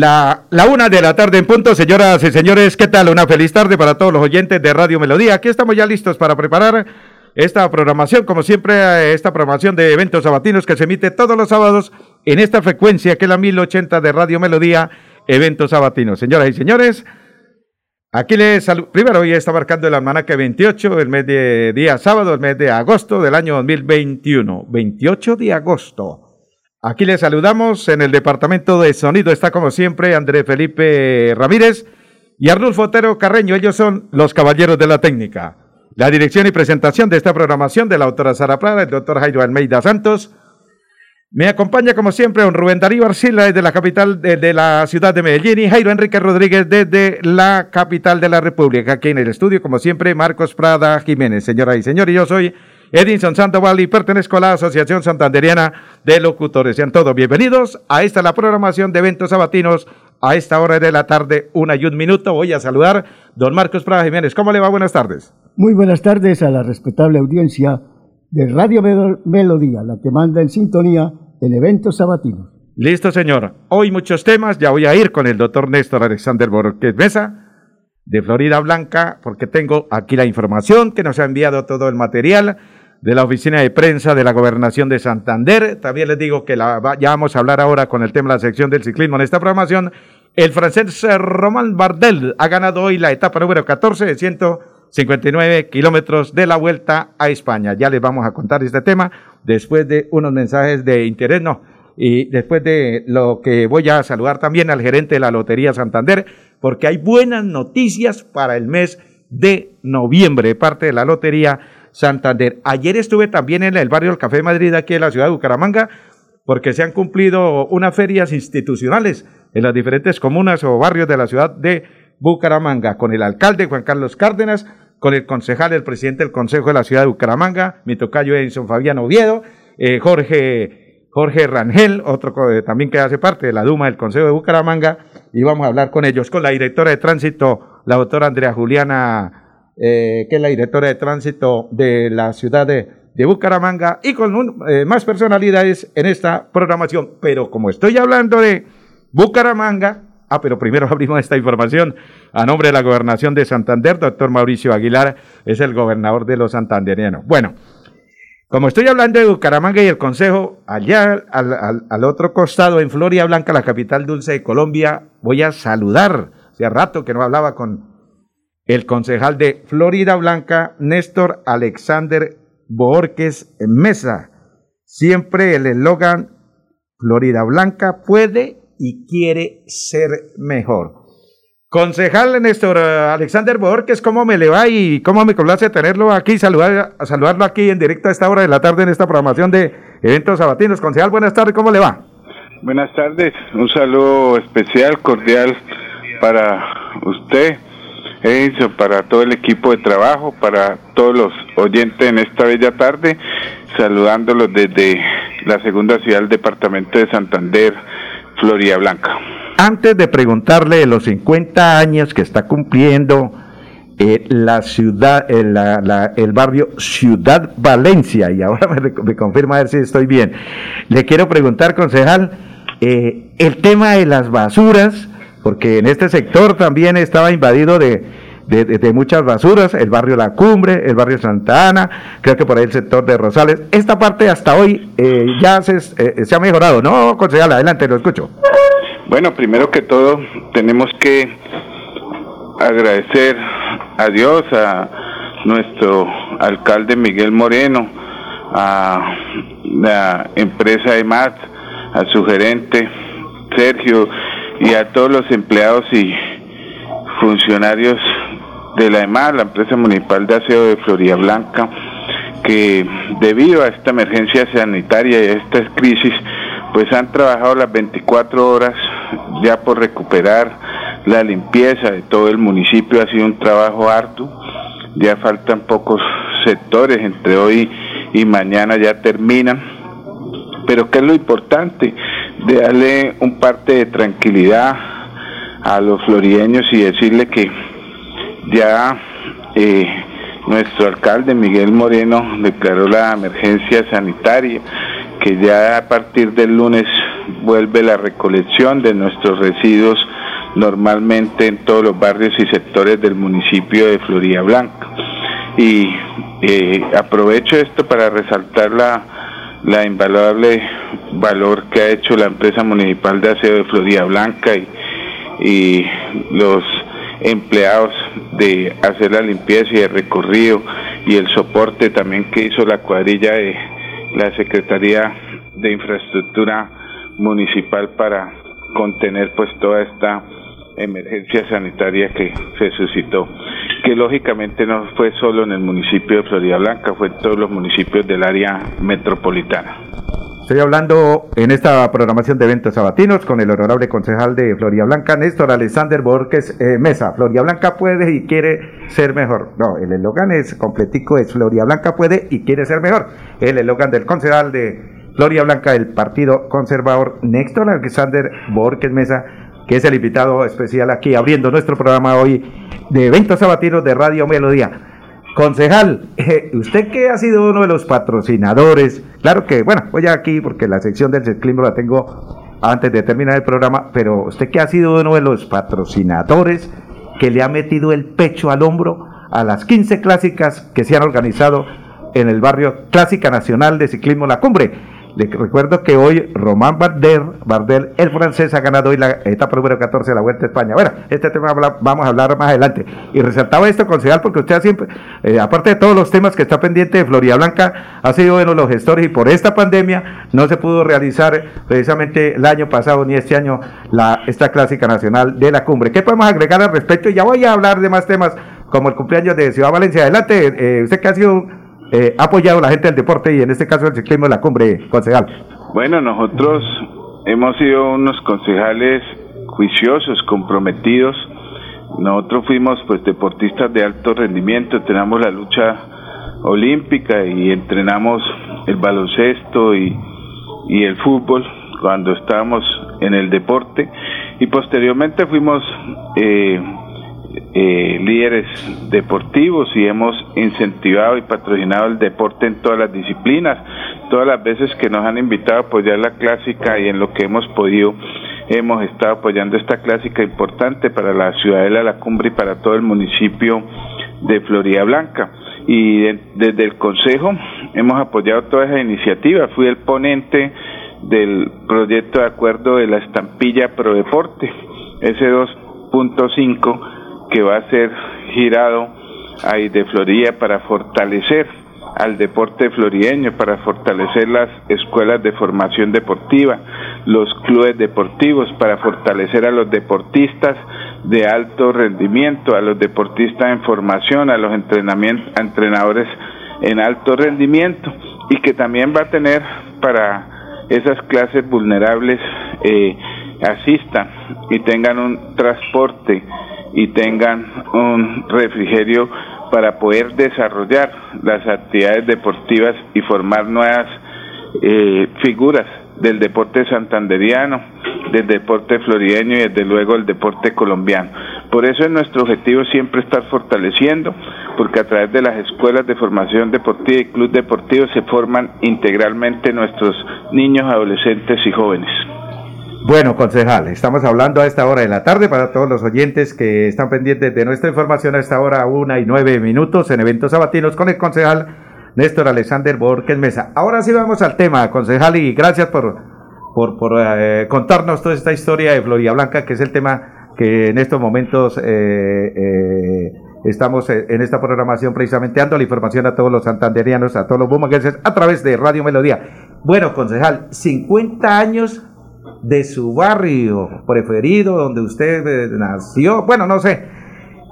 La, una de la tarde en punto, señoras y señores, ¿qué tal? Una feliz tarde para todos los oyentes de Radio Melodía. Aquí estamos ya listos para preparar esta programación, como siempre, esta programación de eventos sabatinos que se emite todos los sábados en esta frecuencia que es la 1080 de Radio Melodía, eventos sabatinos. Señoras y señores, aquí les saludo. Primero, hoy está marcando el almanaque 28, el mes de día sábado, el mes de agosto del año 2021. 28 de agosto. Aquí les saludamos en el departamento de sonido. Está como siempre André Felipe Ramírez y Arnulfo Otero Carreño. Ellos son los caballeros de la técnica. La dirección y presentación de esta programación de la autora Sara Prada, el doctor Jairo Almeida Santos. Me acompaña como siempre don Rubén Darío Arcila desde la capital de, de, la ciudad de Medellín y Jairo Enrique Rodríguez desde la capital de la República. Aquí en el estudio, como siempre, Marcos Prada Jiménez. Señoras y señores, yo soy Edinson Sandoval y pertenezco a la Asociación Santanderiana de Locutores. Sean todos bienvenidos a esta la programación de eventos sabatinos a esta hora de la tarde, una y un minuto. Voy a saludar don Marcos Prada Jiménez. ¿Cómo le va? Buenas tardes. Muy buenas tardes a la respetable audiencia de Radio Melodía, la que manda en sintonía el evento sabatino. Listo, señor. Hoy muchos temas. Ya voy a ir con el doctor Néstor Alexander Borges Mesa de Florida Blanca, porque tengo aquí la información que nos ha enviado todo el material de la oficina de prensa de la gobernación de Santander. También les digo que ya vamos a hablar ahora con el tema de la sección del ciclismo en esta programación. El francés Román Bardel ha ganado hoy la etapa número 14 de 159 kilómetros de la vuelta a España. Ya les vamos a contar este tema después de unos mensajes de interés, no, y después de lo que voy a saludar también al gerente de la Lotería Santander, porque hay buenas noticias para el mes de noviembre parte de la Lotería Santander. Ayer estuve también en el barrio del Café Madrid, aquí en la ciudad de Bucaramanga, porque se han cumplido unas ferias institucionales en las diferentes comunas o barrios de la ciudad de Bucaramanga, con el alcalde Juan Carlos Cárdenas, con el concejal, el presidente del Consejo de la ciudad de Bucaramanga, mi tocayo Edison Fabián Oviedo, eh, Jorge, Jorge Rangel, otro también que hace parte de la Duma del Consejo de Bucaramanga, y vamos a hablar con ellos, con la directora de tránsito, la doctora Andrea Juliana eh, que es la directora de tránsito de la ciudad de, Bucaramanga, y con eh, más personalidades en esta programación. Pero como estoy hablando de Bucaramanga, ah, pero primero abrimos esta información a nombre de la gobernación de Santander, doctor Mauricio Aguilar es el gobernador de los santanderianos. Bueno, como estoy hablando de Bucaramanga y el Consejo, allá al, al, otro costado, en Floria Blanca, la capital dulce de Colombia, voy a saludar. Hacía rato que no hablaba con el concejal de Florida Blanca, Néstor Alexander Borges Mesa. Siempre el eslogan Florida Blanca puede y quiere ser mejor. Concejal Néstor Alexander Borges, ¿cómo me le va y cómo me complace tenerlo aquí, saludar, saludarlo aquí en directo a esta hora de la tarde en esta programación de eventos sabatinos? Concejal, buenas tardes, ¿cómo le va? Buenas tardes, un saludo especial, cordial para usted, eso para todo el equipo de trabajo, para todos los oyentes en esta bella tarde, saludándolos desde la segunda ciudad del departamento de Santander, Florida Blanca. Antes de preguntarle de los 50 años que está cumpliendo eh, la ciudad, eh, la, la, el barrio Ciudad Valencia, y ahora me, confirma a ver si estoy bien, le quiero preguntar, concejal, eh, el tema de las basuras, porque en este sector también estaba invadido de, de, muchas basuras, el barrio La Cumbre, el barrio Santa Ana, creo que por ahí el sector de Rosales. Esta parte hasta hoy eh, ya se, eh, se, ha mejorado, ¿no, concejal? Adelante, lo escucho. Bueno, primero que todo, tenemos que agradecer a Dios, a nuestro alcalde Miguel Moreno, a la empresa EMAT, a su gerente Sergio y a todos los empleados y funcionarios de la EMAR, la empresa municipal de aseo de Florida Blanca, que debido a esta emergencia sanitaria y a esta crisis, pues han trabajado las 24 horas ya por recuperar la limpieza de todo el municipio, ha sido un trabajo harto, ya faltan pocos sectores, entre hoy y mañana ya terminan, pero ¿qué es lo importante? De darle un parte de tranquilidad a los florideños y decirle que ya eh, nuestro alcalde Miguel Moreno declaró la emergencia sanitaria, que ya a partir del lunes vuelve la recolección de nuestros residuos normalmente en todos los barrios y sectores del municipio de Florida Blanca. Y eh, aprovecho esto para resaltar la, la invaluable valor que ha hecho la empresa municipal de aseo de Florida Blanca y, y los empleados de hacer la limpieza y el recorrido y el soporte también que hizo la cuadrilla de la Secretaría de Infraestructura Municipal para contener pues toda esta emergencia sanitaria que se suscitó, que lógicamente no fue solo en el municipio de Florida Blanca, fue en todos los municipios del área metropolitana. Estoy hablando en esta programación de eventos sabatinos con el honorable concejal de Florida Blanca, Néstor Alexander Borges eh, Mesa. Florida Blanca puede y quiere ser mejor. No, el eslogan es completico, es Florida Blanca puede y quiere ser mejor. El eslogan del concejal de Florida Blanca del Partido Conservador, Néstor Alexander Borges Mesa, que es el invitado especial aquí abriendo nuestro programa hoy de eventos sabatinos de Radio Melodía. Concejal, eh, usted que ha sido uno de los patrocinadores, claro que, bueno, voy aquí porque la sección del ciclismo la tengo antes de terminar el programa, pero usted que ha sido uno de los patrocinadores que le ha metido el pecho al hombro a las 15 clásicas que se han organizado en el barrio Clásica Nacional de Ciclismo La Cumbre recuerdo que hoy Román Barder, Bardel, el francés, ha ganado hoy la etapa número 14 de la Vuelta a España. Bueno, este tema vamos a hablar más adelante. Y resaltaba esto, concejal, porque usted siempre, eh, aparte de todos los temas que está pendiente de Florida Blanca, ha sido uno de los gestores y por esta pandemia no se pudo realizar precisamente el año pasado ni este año la, esta clásica nacional de la cumbre. ¿Qué podemos agregar al respecto? Ya voy a hablar de más temas como el cumpleaños de Ciudad Valencia. Adelante, eh, usted que ha sido eh, apoyado la gente del deporte y en este caso el ciclismo de la cumbre, concejal? Bueno, nosotros hemos sido unos concejales juiciosos, comprometidos. Nosotros fuimos pues deportistas de alto rendimiento, tenemos la lucha olímpica y entrenamos el baloncesto y, y el fútbol cuando estábamos en el deporte y posteriormente fuimos eh, eh, líderes deportivos y hemos incentivado y patrocinado el deporte en todas las disciplinas. Todas las veces que nos han invitado a apoyar la clásica y en lo que hemos podido, hemos estado apoyando esta clásica importante para la ciudadela La Cumbre y para todo el municipio de Florida Blanca. Y desde el Consejo hemos apoyado toda esa iniciativa. Fui el ponente del proyecto de acuerdo de la estampilla Pro Deporte, ese 2.5 que va a ser girado ahí de Florida para fortalecer al deporte florideño, para fortalecer las escuelas de formación deportiva, los clubes deportivos, para fortalecer a los deportistas de alto rendimiento, a los deportistas en formación, a los entrenadores en alto rendimiento y que también va a tener para esas clases vulnerables eh, asistan y tengan un transporte y tengan un refrigerio para poder desarrollar las actividades deportivas y formar nuevas eh, figuras del deporte santanderiano, del deporte florideño y desde luego el deporte colombiano. Por eso es nuestro objetivo siempre estar fortaleciendo, porque a través de las escuelas de formación deportiva y club deportivos se forman integralmente nuestros niños, adolescentes y jóvenes. Bueno, concejal, estamos hablando a esta hora de la tarde para todos los oyentes que están pendientes de nuestra información a esta hora, una y nueve minutos en eventos sabatinos con el concejal Néstor Alexander Borges Mesa. Ahora sí vamos al tema, concejal, y gracias por, por, por eh, contarnos toda esta historia de Florida Blanca, que es el tema que en estos momentos eh, eh, estamos en esta programación precisamente dando la información a todos los santanderianos, a todos los bumangueses a través de Radio Melodía. Bueno, concejal, 50 años de su barrio preferido, donde usted eh, nació, bueno, no sé,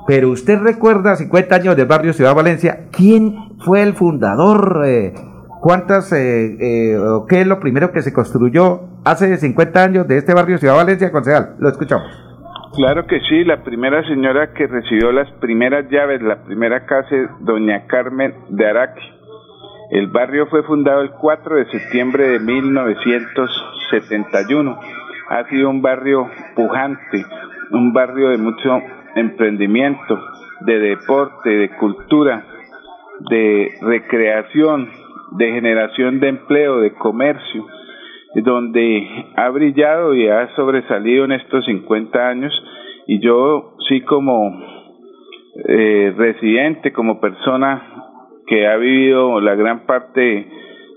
pero usted recuerda 50 años del barrio Ciudad Valencia, ¿quién fue el fundador? Eh, ¿Cuántas, eh, qué es lo primero que se construyó hace 50 años de este barrio Ciudad Valencia, concejal? Lo escuchamos. Claro que sí, la primera señora que recibió las primeras llaves, la primera casa doña Carmen de Araque el barrio fue fundado el 4 de septiembre de 1971. Ha sido un barrio pujante, un barrio de mucho emprendimiento, de deporte, de cultura, de recreación, de generación de empleo, de comercio. donde ha brillado y ha sobresalido en estos 50 años y yo sí como eh, residente, como persona que ha vivido la gran parte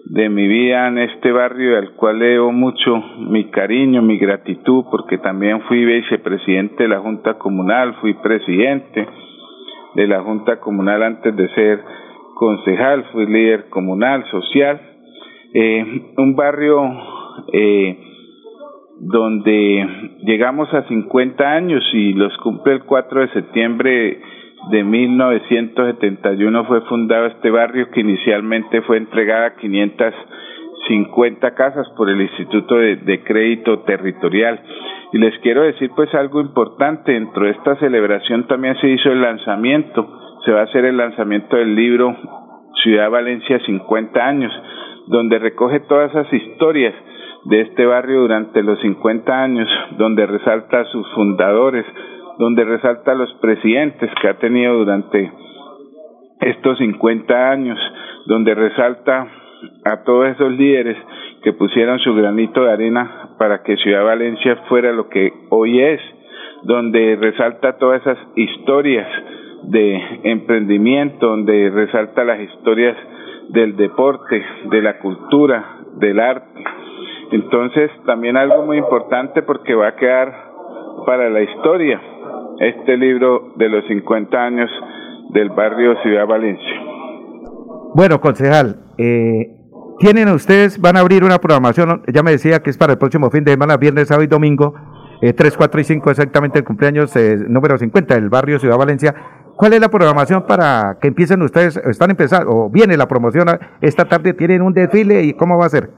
de mi vida en este barrio al cual leo mucho mi cariño, mi gratitud, porque también fui vicepresidente de la Junta Comunal, fui presidente de la Junta Comunal antes de ser concejal, fui líder comunal, social, eh, un barrio eh, donde llegamos a 50 años y los cumple el 4 de septiembre de 1971 fue fundado este barrio que inicialmente fue entregada a 550 casas por el Instituto de, de, Crédito Territorial. Y les quiero decir pues algo importante, dentro de esta celebración también se hizo el lanzamiento, se va a hacer el lanzamiento del libro Ciudad Valencia 50 años, donde recoge todas esas historias de este barrio durante los 50 años, donde resalta a sus fundadores, donde resalta los presidentes que ha tenido durante estos 50 años, donde resalta a todos esos líderes que pusieron su granito de arena para que Ciudad Valencia fuera lo que hoy es, donde resalta todas esas historias de emprendimiento, donde resalta las historias del deporte, de la cultura, del arte. Entonces, también algo muy importante porque va a quedar para la historia este libro de los 50 años del barrio Ciudad Valencia. Bueno, concejal, eh, tienen ustedes, van a abrir una programación, ya me decía que es para el próximo fin de semana, viernes, sábado y domingo, eh, 3, 4 y 5 exactamente el cumpleaños eh, número 50 del barrio Ciudad Valencia. ¿Cuál es la programación para que empiecen ustedes, están empezando, o viene la promoción esta tarde, tienen un desfile y cómo va a ser?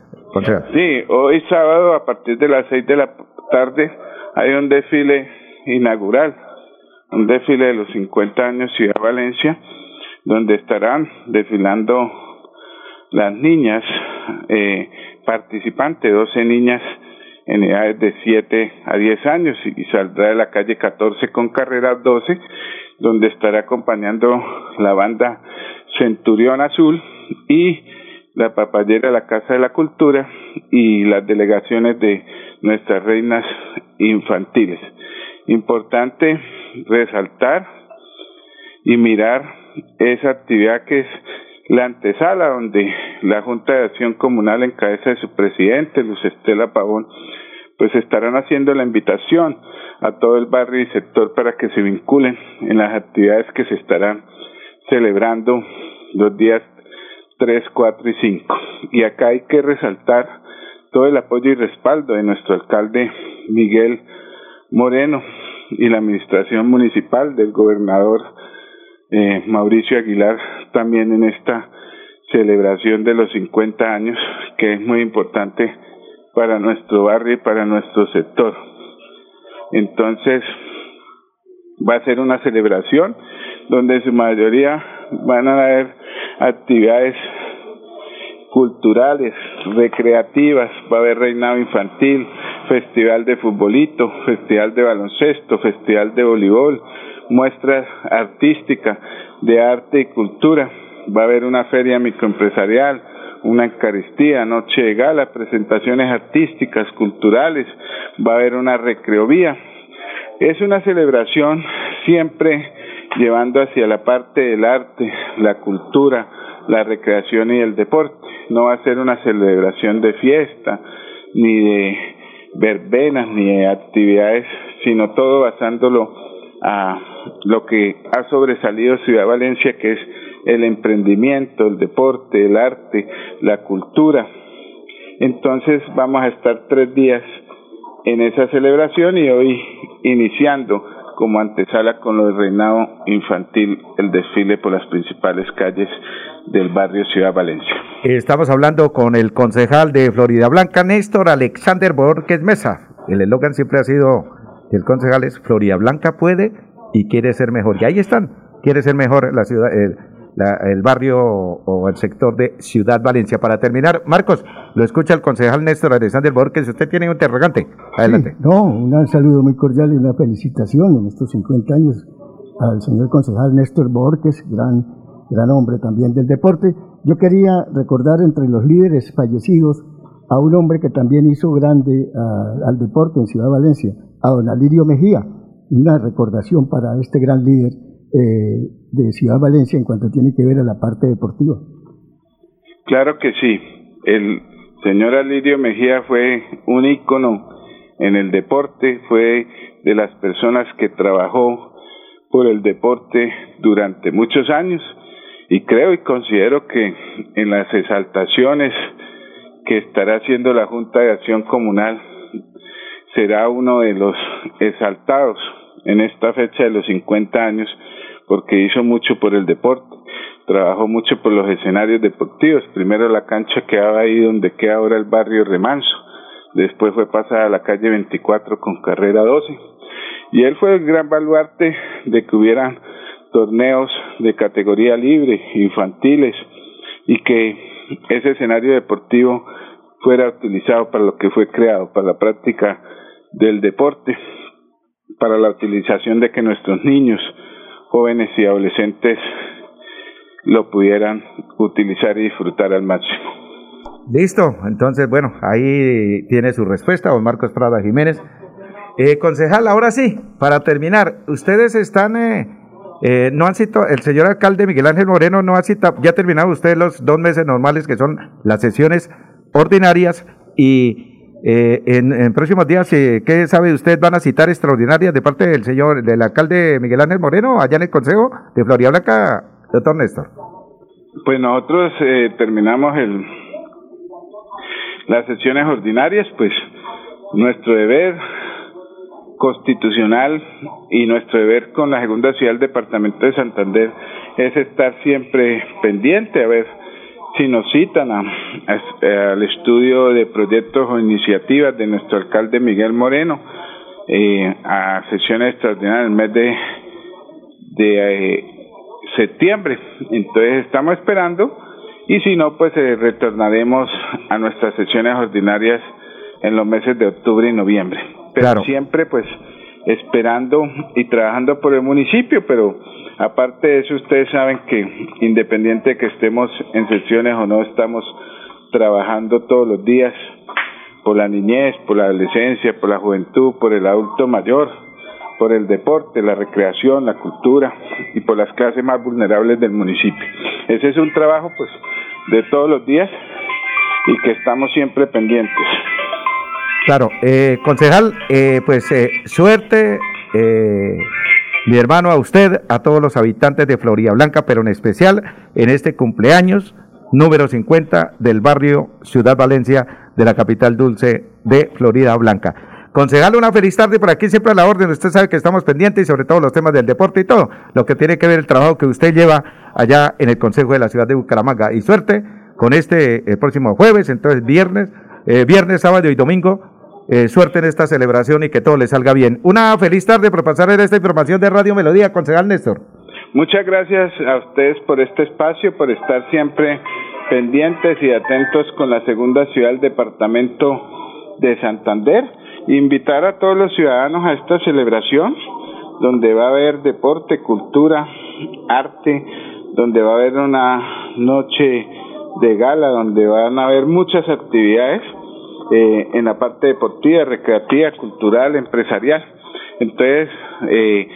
Sí, hoy sábado a partir de las 6 de la tarde hay un desfile inaugural, un desfile de los 50 años Ciudad Valencia, donde estarán desfilando las niñas eh, participantes, 12 niñas en edades de 7 a 10 años y saldrá de la calle 14 con carrera 12, donde estará acompañando la banda Centurión Azul y la papayera de la Casa de la Cultura y las delegaciones de nuestras reinas infantiles. Importante resaltar y mirar esa actividad que es la antesala donde la Junta de Acción Comunal en cabeza de su presidente, Luz Estela Pavón, pues estarán haciendo la invitación a todo el barrio y sector para que se vinculen en las actividades que se estarán celebrando los días 3, 4 y 5. Y acá hay que resaltar todo el apoyo y respaldo de nuestro alcalde Miguel Moreno y la administración municipal del gobernador eh, Mauricio Aguilar también en esta celebración de los 50 años que es muy importante para nuestro barrio y para nuestro sector. Entonces, va a ser una celebración donde en su mayoría van a haber actividades culturales, recreativas, va a haber reinado infantil, festival de futbolito, festival de baloncesto, festival de voleibol, muestras artísticas de arte y cultura, va a haber una feria microempresarial, una Eucaristía, noche de gala, presentaciones artísticas, culturales, va a haber una recreovía. Es una celebración siempre llevando hacia la parte del arte, la cultura, la recreación y el deporte. No va a ser una celebración de fiesta, ni de verbenas, ni de actividades, sino todo basándolo a lo que ha sobresalido Ciudad Valencia, que es el emprendimiento, el deporte, el arte, la cultura. Entonces vamos a estar tres días en esa celebración y hoy iniciando como antesala con lo del reinado infantil, el desfile por las principales calles del barrio Ciudad Valencia. Estamos hablando con el concejal de Florida Blanca, Néstor Alexander Borges Mesa. El eslogan siempre ha sido el concejal es Florida Blanca puede y quiere ser mejor. Y ahí están, quiere ser mejor la ciudad, el barrio o el sector de Ciudad Valencia. Para terminar, Marcos, lo escucha el concejal Néstor Alexander Borges. Usted tiene un interrogante. Adelante. no, un saludo muy cordial y una felicitación en estos 50 años al señor concejal Néstor Borges, gran, gran hombre también del deporte. Yo quería recordar entre los líderes fallecidos a un hombre que también hizo grande al deporte en Ciudad Valencia, a don Alirio Mejía. Una recordación para este gran líder eh, de Ciudad Valencia en cuanto tiene que ver a la parte deportiva. Claro que sí. El señor Alirio Mejía fue un ícono en el deporte, fue de las personas que trabajó por el deporte durante muchos años y creo y considero que en las exaltaciones que estará haciendo la Junta de Acción Comunal será uno de los exaltados en esta fecha de los 50 años porque hizo mucho por el deporte, trabajó mucho por los escenarios deportivos, primero la cancha quedaba ahí donde queda ahora el barrio Remanso, después fue pasada a la calle 24 con carrera 12 y él fue el gran baluarte de que hubieran torneos de categoría libre, infantiles, y que ese escenario deportivo fuera utilizado para lo que fue creado, para la práctica del deporte, para la utilización de que nuestros niños, jóvenes y adolescentes lo pudieran utilizar y disfrutar al máximo. Listo, entonces bueno, ahí tiene su respuesta, don Marcos Prada Jiménez. Eh, concejal, ahora sí, para terminar, ustedes están eh, eh, no han citado, el señor alcalde Miguel Ángel Moreno no ha citado, ya terminado usted los dos meses normales que son las sesiones ordinarias y eh, en, próximos días, eh, ¿qué sabe usted? ¿Van a citar extraordinarias de parte del señor, del alcalde Miguel Ángel Moreno allá en el Consejo de Florida Blanca, doctor Néstor? Pues nosotros eh, terminamos el, las sesiones ordinarias, pues nuestro deber constitucional y nuestro deber con la segunda ciudad del departamento de Santander es estar siempre pendiente a ver si nos citan al estudio de proyectos o iniciativas de nuestro alcalde Miguel Moreno eh, a sesiones extraordinarias en el mes de, de eh, septiembre. Entonces estamos esperando y si no, pues eh, retornaremos a nuestras sesiones ordinarias en los meses de octubre y noviembre pero siempre pues esperando y trabajando por el municipio, pero aparte de eso ustedes saben que independiente de que estemos en sesiones o no, estamos trabajando todos los días por la niñez, por la adolescencia, por la juventud, por el adulto mayor, por el deporte, la recreación, la cultura y por las clases más vulnerables del municipio. Ese es un trabajo pues de todos los días y que estamos siempre pendientes. Claro, eh, concejal, eh, pues eh, suerte, mi hermano, a usted, a todos los habitantes de Florida Blanca, pero en especial en este cumpleaños número 50 del barrio Ciudad Valencia de la capital dulce de Florida Blanca. Concejal, una feliz tarde por aquí, siempre a la orden. Usted sabe que estamos pendientes y sobre todo los temas del deporte y todo, lo que tiene que ver el trabajo que usted lleva allá en el Consejo de la Ciudad de Bucaramanga. Y suerte con este el próximo jueves, entonces viernes, viernes, sábado y domingo eh, suerte en esta celebración y que todo le salga bien. Una feliz tarde por pasar en esta información de Radio Melodía, concejal Néstor. Muchas gracias a ustedes por este espacio, por estar siempre pendientes y atentos con la segunda ciudad del departamento de Santander. Invitar a todos los ciudadanos a esta celebración, donde va a haber deporte, cultura, arte, donde va a haber una noche de gala, donde van a haber muchas actividades eh, en la parte deportiva, recreativa, cultural, empresarial. Entonces, eh,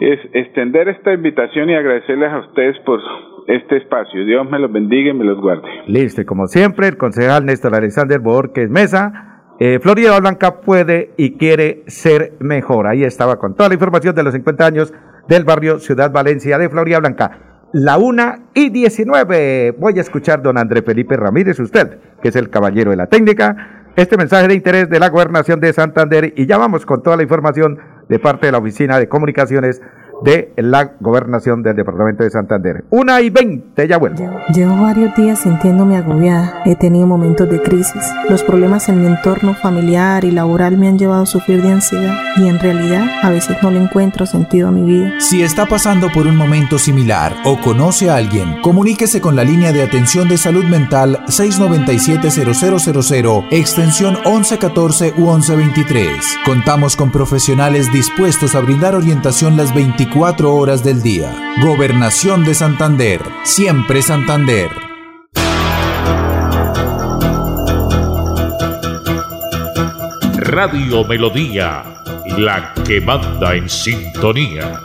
es extender esta invitación y agradecerles a ustedes por este espacio. Dios me los bendiga y me los guarde. Listo, como siempre, el concejal Néstor Alexander Borges Mesa. Eh, Florida Blanca puede y quiere ser mejor. Ahí estaba con toda la información de los 50 años del barrio Ciudad Valencia de Florida Blanca la una y 19. Voy a escuchar don André Felipe Ramírez, usted, que es el caballero de la técnica, este mensaje de interés de la gobernación de Santander y ya vamos con toda la información de parte de la Oficina de Comunicaciones de la gobernación del departamento de Santander. Una y veinte, ya vuelvo. Llevo varios días sintiéndome agobiada. He tenido momentos de crisis. Los problemas en mi entorno familiar y laboral me han llevado a sufrir de ansiedad y en realidad a veces no le encuentro sentido a mi vida. Si está pasando por un momento similar o conoce a alguien, comuníquese con la línea de atención de salud mental 697-0000, extensión 1114 u 1123. Contamos con profesionales dispuestos a brindar orientación las 24 24 horas del día. Gobernación de Santander. Siempre Santander. Radio Melodía, la que manda en sintonía.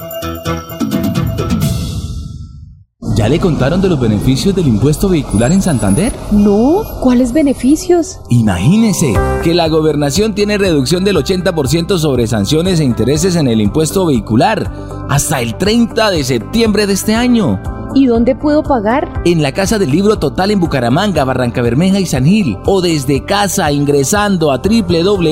¿Ya le contaron de los beneficios del impuesto vehicular en Santander? No, ¿cuáles beneficios? Imagínese que la gobernación tiene reducción del 80% sobre sanciones e intereses en el impuesto vehicular hasta el 30 de septiembre de este año. ¿Y dónde puedo pagar? En la Casa del Libro Total en Bucaramanga, Barranca Bermeja y San Gil. O desde casa ingresando a www.sin.com.co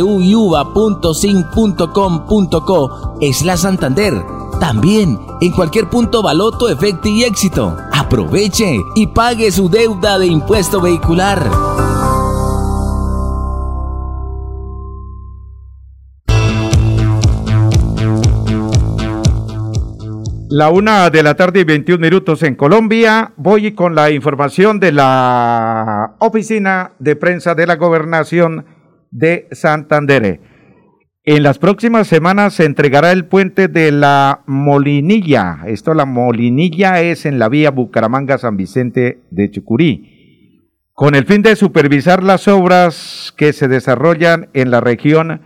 es la Santander. También en cualquier punto Baloto, Efecto y Éxito. Aproveche y pague su deuda de impuesto vehicular. La una de la tarde y 21 minutos en Colombia. Voy con la información de la oficina de prensa de la gobernación de Santander. En las próximas semanas se entregará el puente de la Molinilla. Esto, la Molinilla es en la vía Bucaramanga-San Vicente de Chucurí. Con el fin de supervisar las obras que se desarrollan en la región,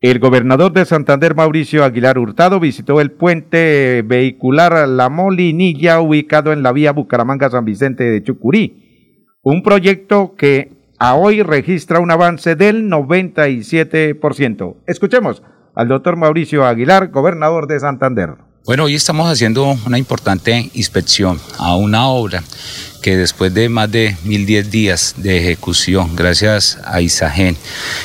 el gobernador de Santander, Mauricio Aguilar Hurtado, visitó el puente vehicular La Molinilla, ubicado en la vía Bucaramanga-San Vicente de Chucurí. Un proyecto que a hoy registra un avance del 97%. Escuchemos al doctor Mauricio Aguilar, gobernador de Santander. Bueno, hoy estamos haciendo una importante inspección a una obra que después de más de 1010 días de ejecución, gracias a Isagen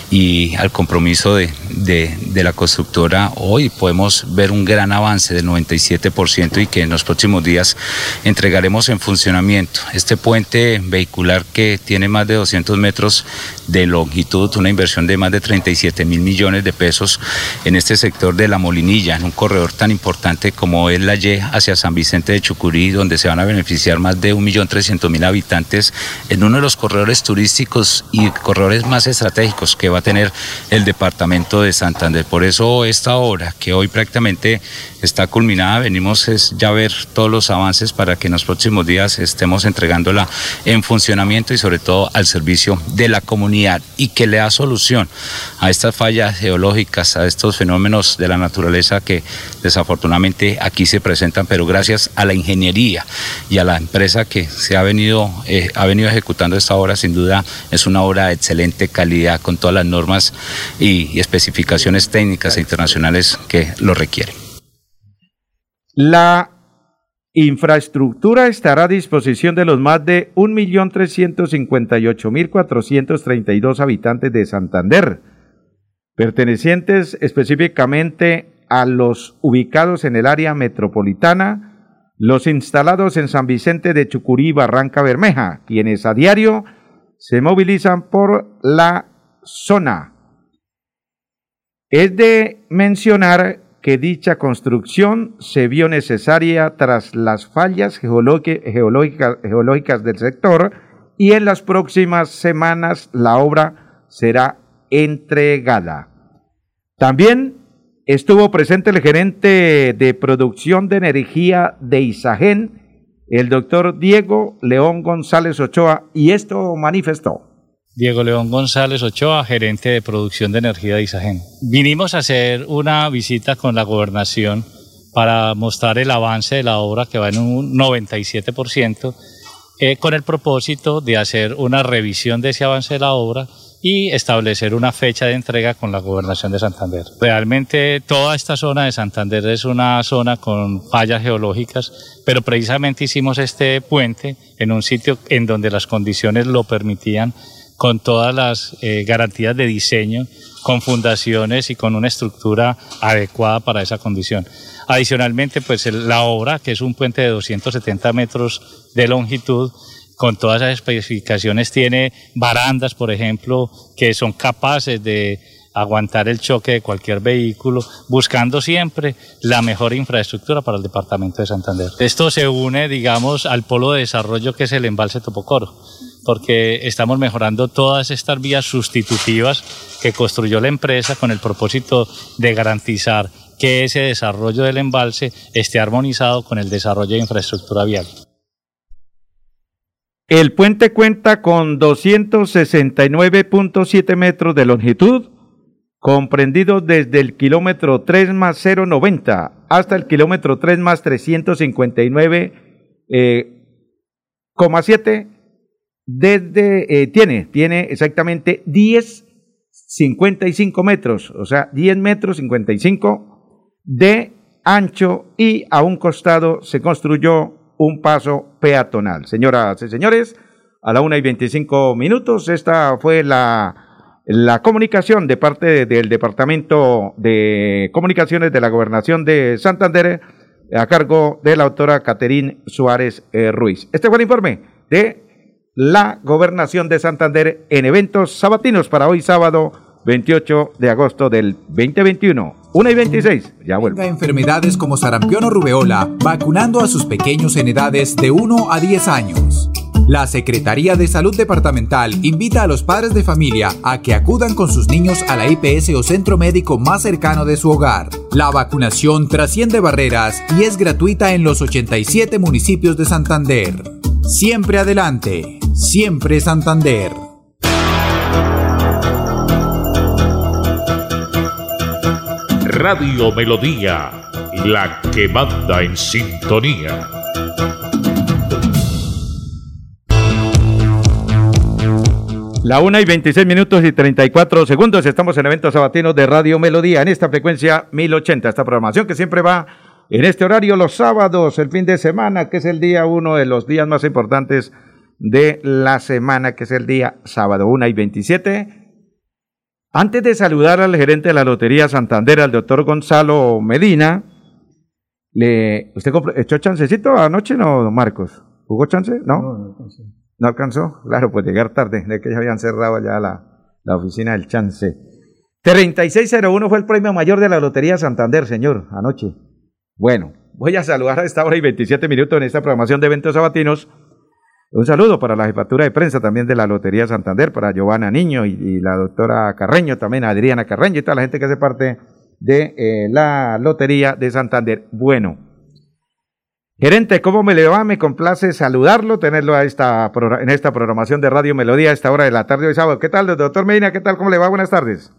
y al compromiso de, de, la constructora, hoy podemos ver un gran avance del 97% y que en los próximos días entregaremos en funcionamiento. Este puente vehicular que tiene más de 200 metros de longitud, una inversión de más de 37 mil millones de pesos en este sector de la Molinilla, en un corredor tan importante como es la Y hacia San Vicente de Chucurí, donde se van a beneficiar más de 1.300.000 mil habitantes en uno de los corredores turísticos y corredores más estratégicos que va a tener el departamento de Santander. Por eso esta obra, que hoy prácticamente está culminada, venimos ya a ver todos los avances para que en los próximos días estemos entregándola en funcionamiento y sobre todo al servicio de la comunidad y que le da solución a estas fallas geológicas, a estos fenómenos de la naturaleza que desafortunadamente aquí se presentan, pero gracias a la ingeniería y a la empresa que se ha venido, eh, ha venido ejecutando esta obra, sin duda es una obra de excelente calidad con todas las normas y, especificaciones técnicas e internacionales que lo requieren. La infraestructura estará a disposición de los más de 1.358.432 habitantes de Santander, pertenecientes específicamente a los ubicados en el área metropolitana, los instalados en San Vicente de Chucurí, Barranca Bermeja, quienes a diario se movilizan por la zona. Es de mencionar que dicha construcción se vio necesaria tras las fallas geológicas, del sector y en las próximas semanas la obra será entregada. También Estuvo presente el gerente de producción de energía de Isagen, el doctor Diego León González Ochoa, y esto manifestó. Diego León González Ochoa, gerente de producción de energía de Isagen. Vinimos a hacer una visita con la gobernación para mostrar el avance de la obra que va en un 97%, eh, con el propósito de hacer una revisión de ese avance de la obra y establecer una fecha de entrega con la gobernación de Santander. Realmente toda esta zona de Santander es una zona con fallas geológicas, pero precisamente hicimos este puente en un sitio en donde las condiciones lo permitían con todas las eh, garantías de diseño, con fundaciones y con una estructura adecuada para esa condición. Adicionalmente, pues la obra, que es un puente de 270 metros de longitud, con todas esas especificaciones tiene barandas, por ejemplo, que son capaces de aguantar el choque de cualquier vehículo, buscando siempre la mejor infraestructura para el departamento de Santander. Esto se une, digamos, al polo de desarrollo que es el embalse Topocoro, porque estamos mejorando todas estas vías sustitutivas que construyó la empresa con el propósito de garantizar que ese desarrollo del embalse esté armonizado con el desarrollo de infraestructura vial. El puente cuenta con 269.7 metros de longitud comprendido desde el kilómetro 3 más 090 hasta el kilómetro 3 más 359,7, eh, desde, eh, tiene, tiene exactamente 10, 55 metros, o sea, 10 metros 55 de ancho y a un costado se construyó un paso peatonal. Señoras y señores, a la una y 25 minutos, esta fue la la comunicación de parte del Departamento de Comunicaciones de la Gobernación de Santander a cargo de la autora Caterín Suárez eh, Ruiz. Este fue el informe de la Gobernación de Santander en eventos sabatinos para hoy sábado 28 de agosto del 2021. 1 y 26, ya vuelvo. Enfermedades como sarampión o rubeola, vacunando a sus pequeños en edades de 1 a 10 años. La Secretaría de Salud Departamental invita a los padres de familia a que acudan con sus niños a la IPS o centro médico más cercano de su hogar. La vacunación trasciende barreras y es gratuita en los 87 municipios de Santander. Siempre adelante, siempre Santander. Radio Melodía, la que manda en sintonía. La una y 26 minutos y 34 segundos. Estamos en eventos sabatinos de Radio Melodía en esta frecuencia 1080. Esta programación que siempre va en este horario los sábados, el fin de semana, que es el día uno de los días más importantes de la semana, que es el día sábado, una y 27. Antes de saludar al gerente de la Lotería Santander, al doctor Gonzalo Medina, le, ¿usted echó chancecito anoche, no, Marcos? ¿Jugó chance? No, no, no, no ¿No alcanzó? Claro, pues llegar tarde, de que ya habían cerrado ya la, la oficina del chance. 3601 fue el premio mayor de la Lotería Santander, señor, anoche. Bueno, voy a saludar a esta hora y 27 minutos en esta programación de eventos sabatinos. Un saludo para la jefatura de prensa también de la Lotería Santander, para Giovanna Niño y, la doctora Carreño, también Adriana Carreño y toda la gente que hace parte de eh, la Lotería de Santander. Bueno, Gerente, ¿cómo me le va? Me complace saludarlo, tenerlo a esta, en esta programación de Radio Melodía a esta hora de la tarde hoy sábado. ¿Qué tal, doctor Medina? ¿Qué tal? ¿Cómo le va? Buenas tardes.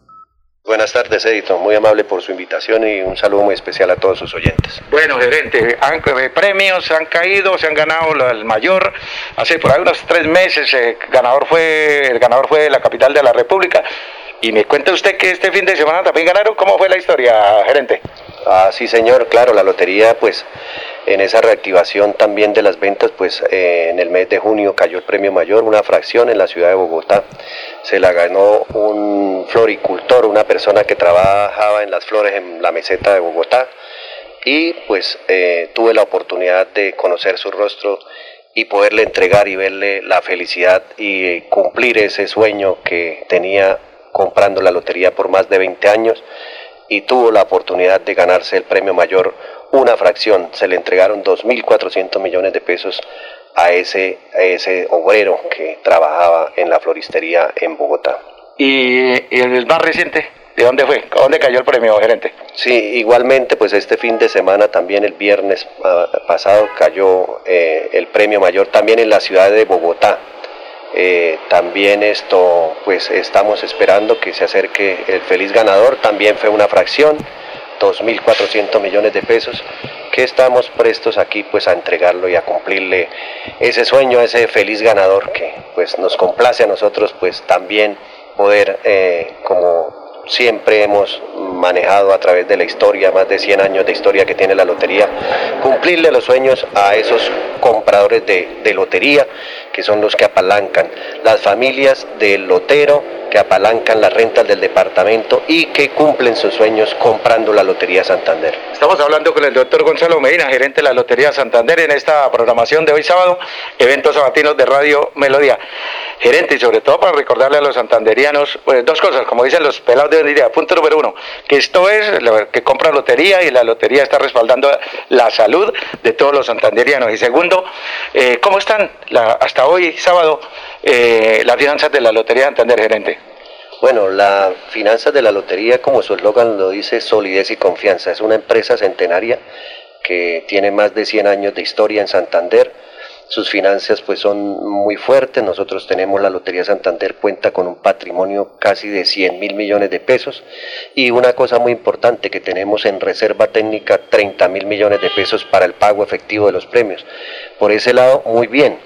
Buenas tardes, Edito. Muy amable por su invitación y un saludo muy especial a todos sus oyentes. Bueno, gerente, han, eh, premios han caído, se han ganado el mayor. Hace por ahí unos tres meses el eh, ganador fue, el ganador fue la capital de la República. Y me cuenta usted que este fin de semana también ganaron. ¿Cómo fue la historia, gerente? Ah, sí, señor. Claro, la lotería, pues en esa reactivación también de las ventas, pues eh, en el mes de junio cayó el premio mayor, una fracción en la ciudad de Bogotá. Se la ganó un floricultor, una persona que trabajaba en las flores en la meseta de Bogotá. Y pues eh, tuve la oportunidad de conocer su rostro y poderle entregar y verle la felicidad y cumplir ese sueño que tenía comprando la lotería por más de 20 años y tuvo la oportunidad de ganarse el premio mayor una fracción, se le entregaron 2.400 millones de pesos a ese, ese obrero que trabajaba en la floristería en Bogotá. ¿Y, el más reciente? ¿De dónde fue? ¿Dónde cayó el premio, gerente? Sí, igualmente, pues este fin de semana, también el viernes ah, pasado, cayó eh, el premio mayor también en la ciudad de Bogotá. Eh, también esto, pues estamos esperando que se acerque el feliz ganador, también fue una fracción. 2.400 millones de pesos que estamos prestos aquí pues a entregarlo y a cumplirle ese sueño a ese feliz ganador que pues nos complace a nosotros pues también poder eh, como siempre hemos manejado a través de la historia, más de 100 años de historia que tiene la lotería, cumplirle los sueños a esos compradores de, de lotería, que son los que apalancan, las familias del lotero, que apalancan las rentas del departamento y que cumplen sus sueños comprando la Lotería Santander. Estamos hablando con el doctor Gonzalo Medina, gerente de la Lotería Santander, en esta programación de hoy sábado, eventos sabatinos de Radio Melodía. Gerente, y sobre todo para recordarle a los santanderianos pues, dos cosas, como dicen los pelados de día. Punto número uno, que esto es que compra lotería y la lotería está respaldando la salud de todos los santanderianos. Y segundo, eh, ¿cómo están hasta hoy sábado eh, las finanzas de la Lotería Santander, gerente? Bueno, la finanzas de la lotería, como su eslogan lo dice, solidez y confianza. Es una empresa centenaria que tiene más de 100 años de historia en Santander sus finanzas pues son muy fuertes. Nosotros tenemos la Lotería Santander cuenta con un patrimonio casi de 100 mil millones de pesos y una cosa muy importante que tenemos en reserva técnica 30 mil millones de pesos para el pago efectivo de los premios. Por ese lado, muy bien.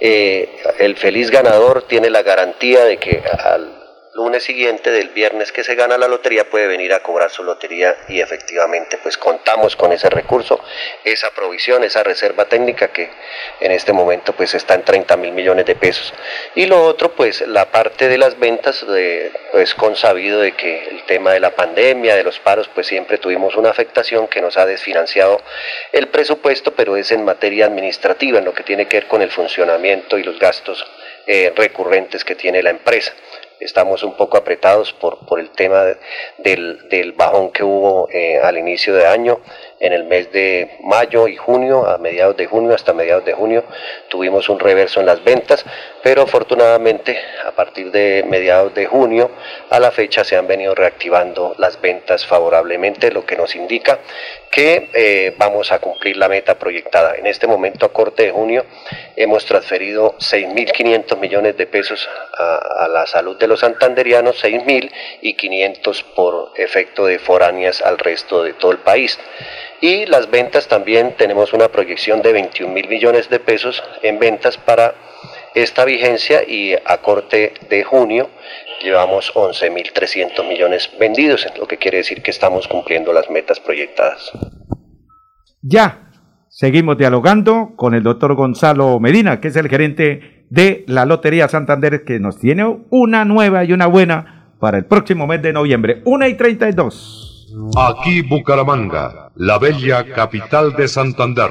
Eh, el feliz ganador tiene la garantía de que al lunes siguiente del viernes que se gana la lotería puede venir a cobrar su lotería y efectivamente pues contamos con ese recurso, esa provisión, esa reserva técnica que en este momento pues está en 30 mil millones de pesos. Y lo otro pues la parte de las ventas, de, pues consabido de que el tema de la pandemia, de los paros pues siempre tuvimos una afectación que nos ha desfinanciado el presupuesto, pero es en materia administrativa, en lo que tiene que ver con el funcionamiento y los gastos eh, recurrentes que tiene la empresa estamos un poco apretados por, por el tema del, del bajón que hubo eh, al inicio de año. En el mes de mayo y junio, a mediados de junio hasta mediados de junio, tuvimos un reverso en las ventas, pero afortunadamente a partir de mediados de junio a la fecha se han venido reactivando las ventas favorablemente, lo que nos indica que eh, vamos a cumplir la meta proyectada. En este momento, a corte de junio, hemos transferido 6.500 millones de pesos a, la salud de los santanderianos, 6.000 y 500 por efecto de foráneas al resto de todo el país. Y las ventas también tenemos una proyección de 21 mil millones de pesos en ventas para esta vigencia y a corte de junio llevamos 11.300 millones vendidos, lo que quiere decir que estamos cumpliendo las metas proyectadas. Ya, seguimos dialogando con el doctor Gonzalo Medina, que es el gerente de la Lotería Santander, que nos tiene una nueva y una buena para el próximo mes de noviembre, 1 y 32. Aquí Bucaramanga, la bella capital de Santander.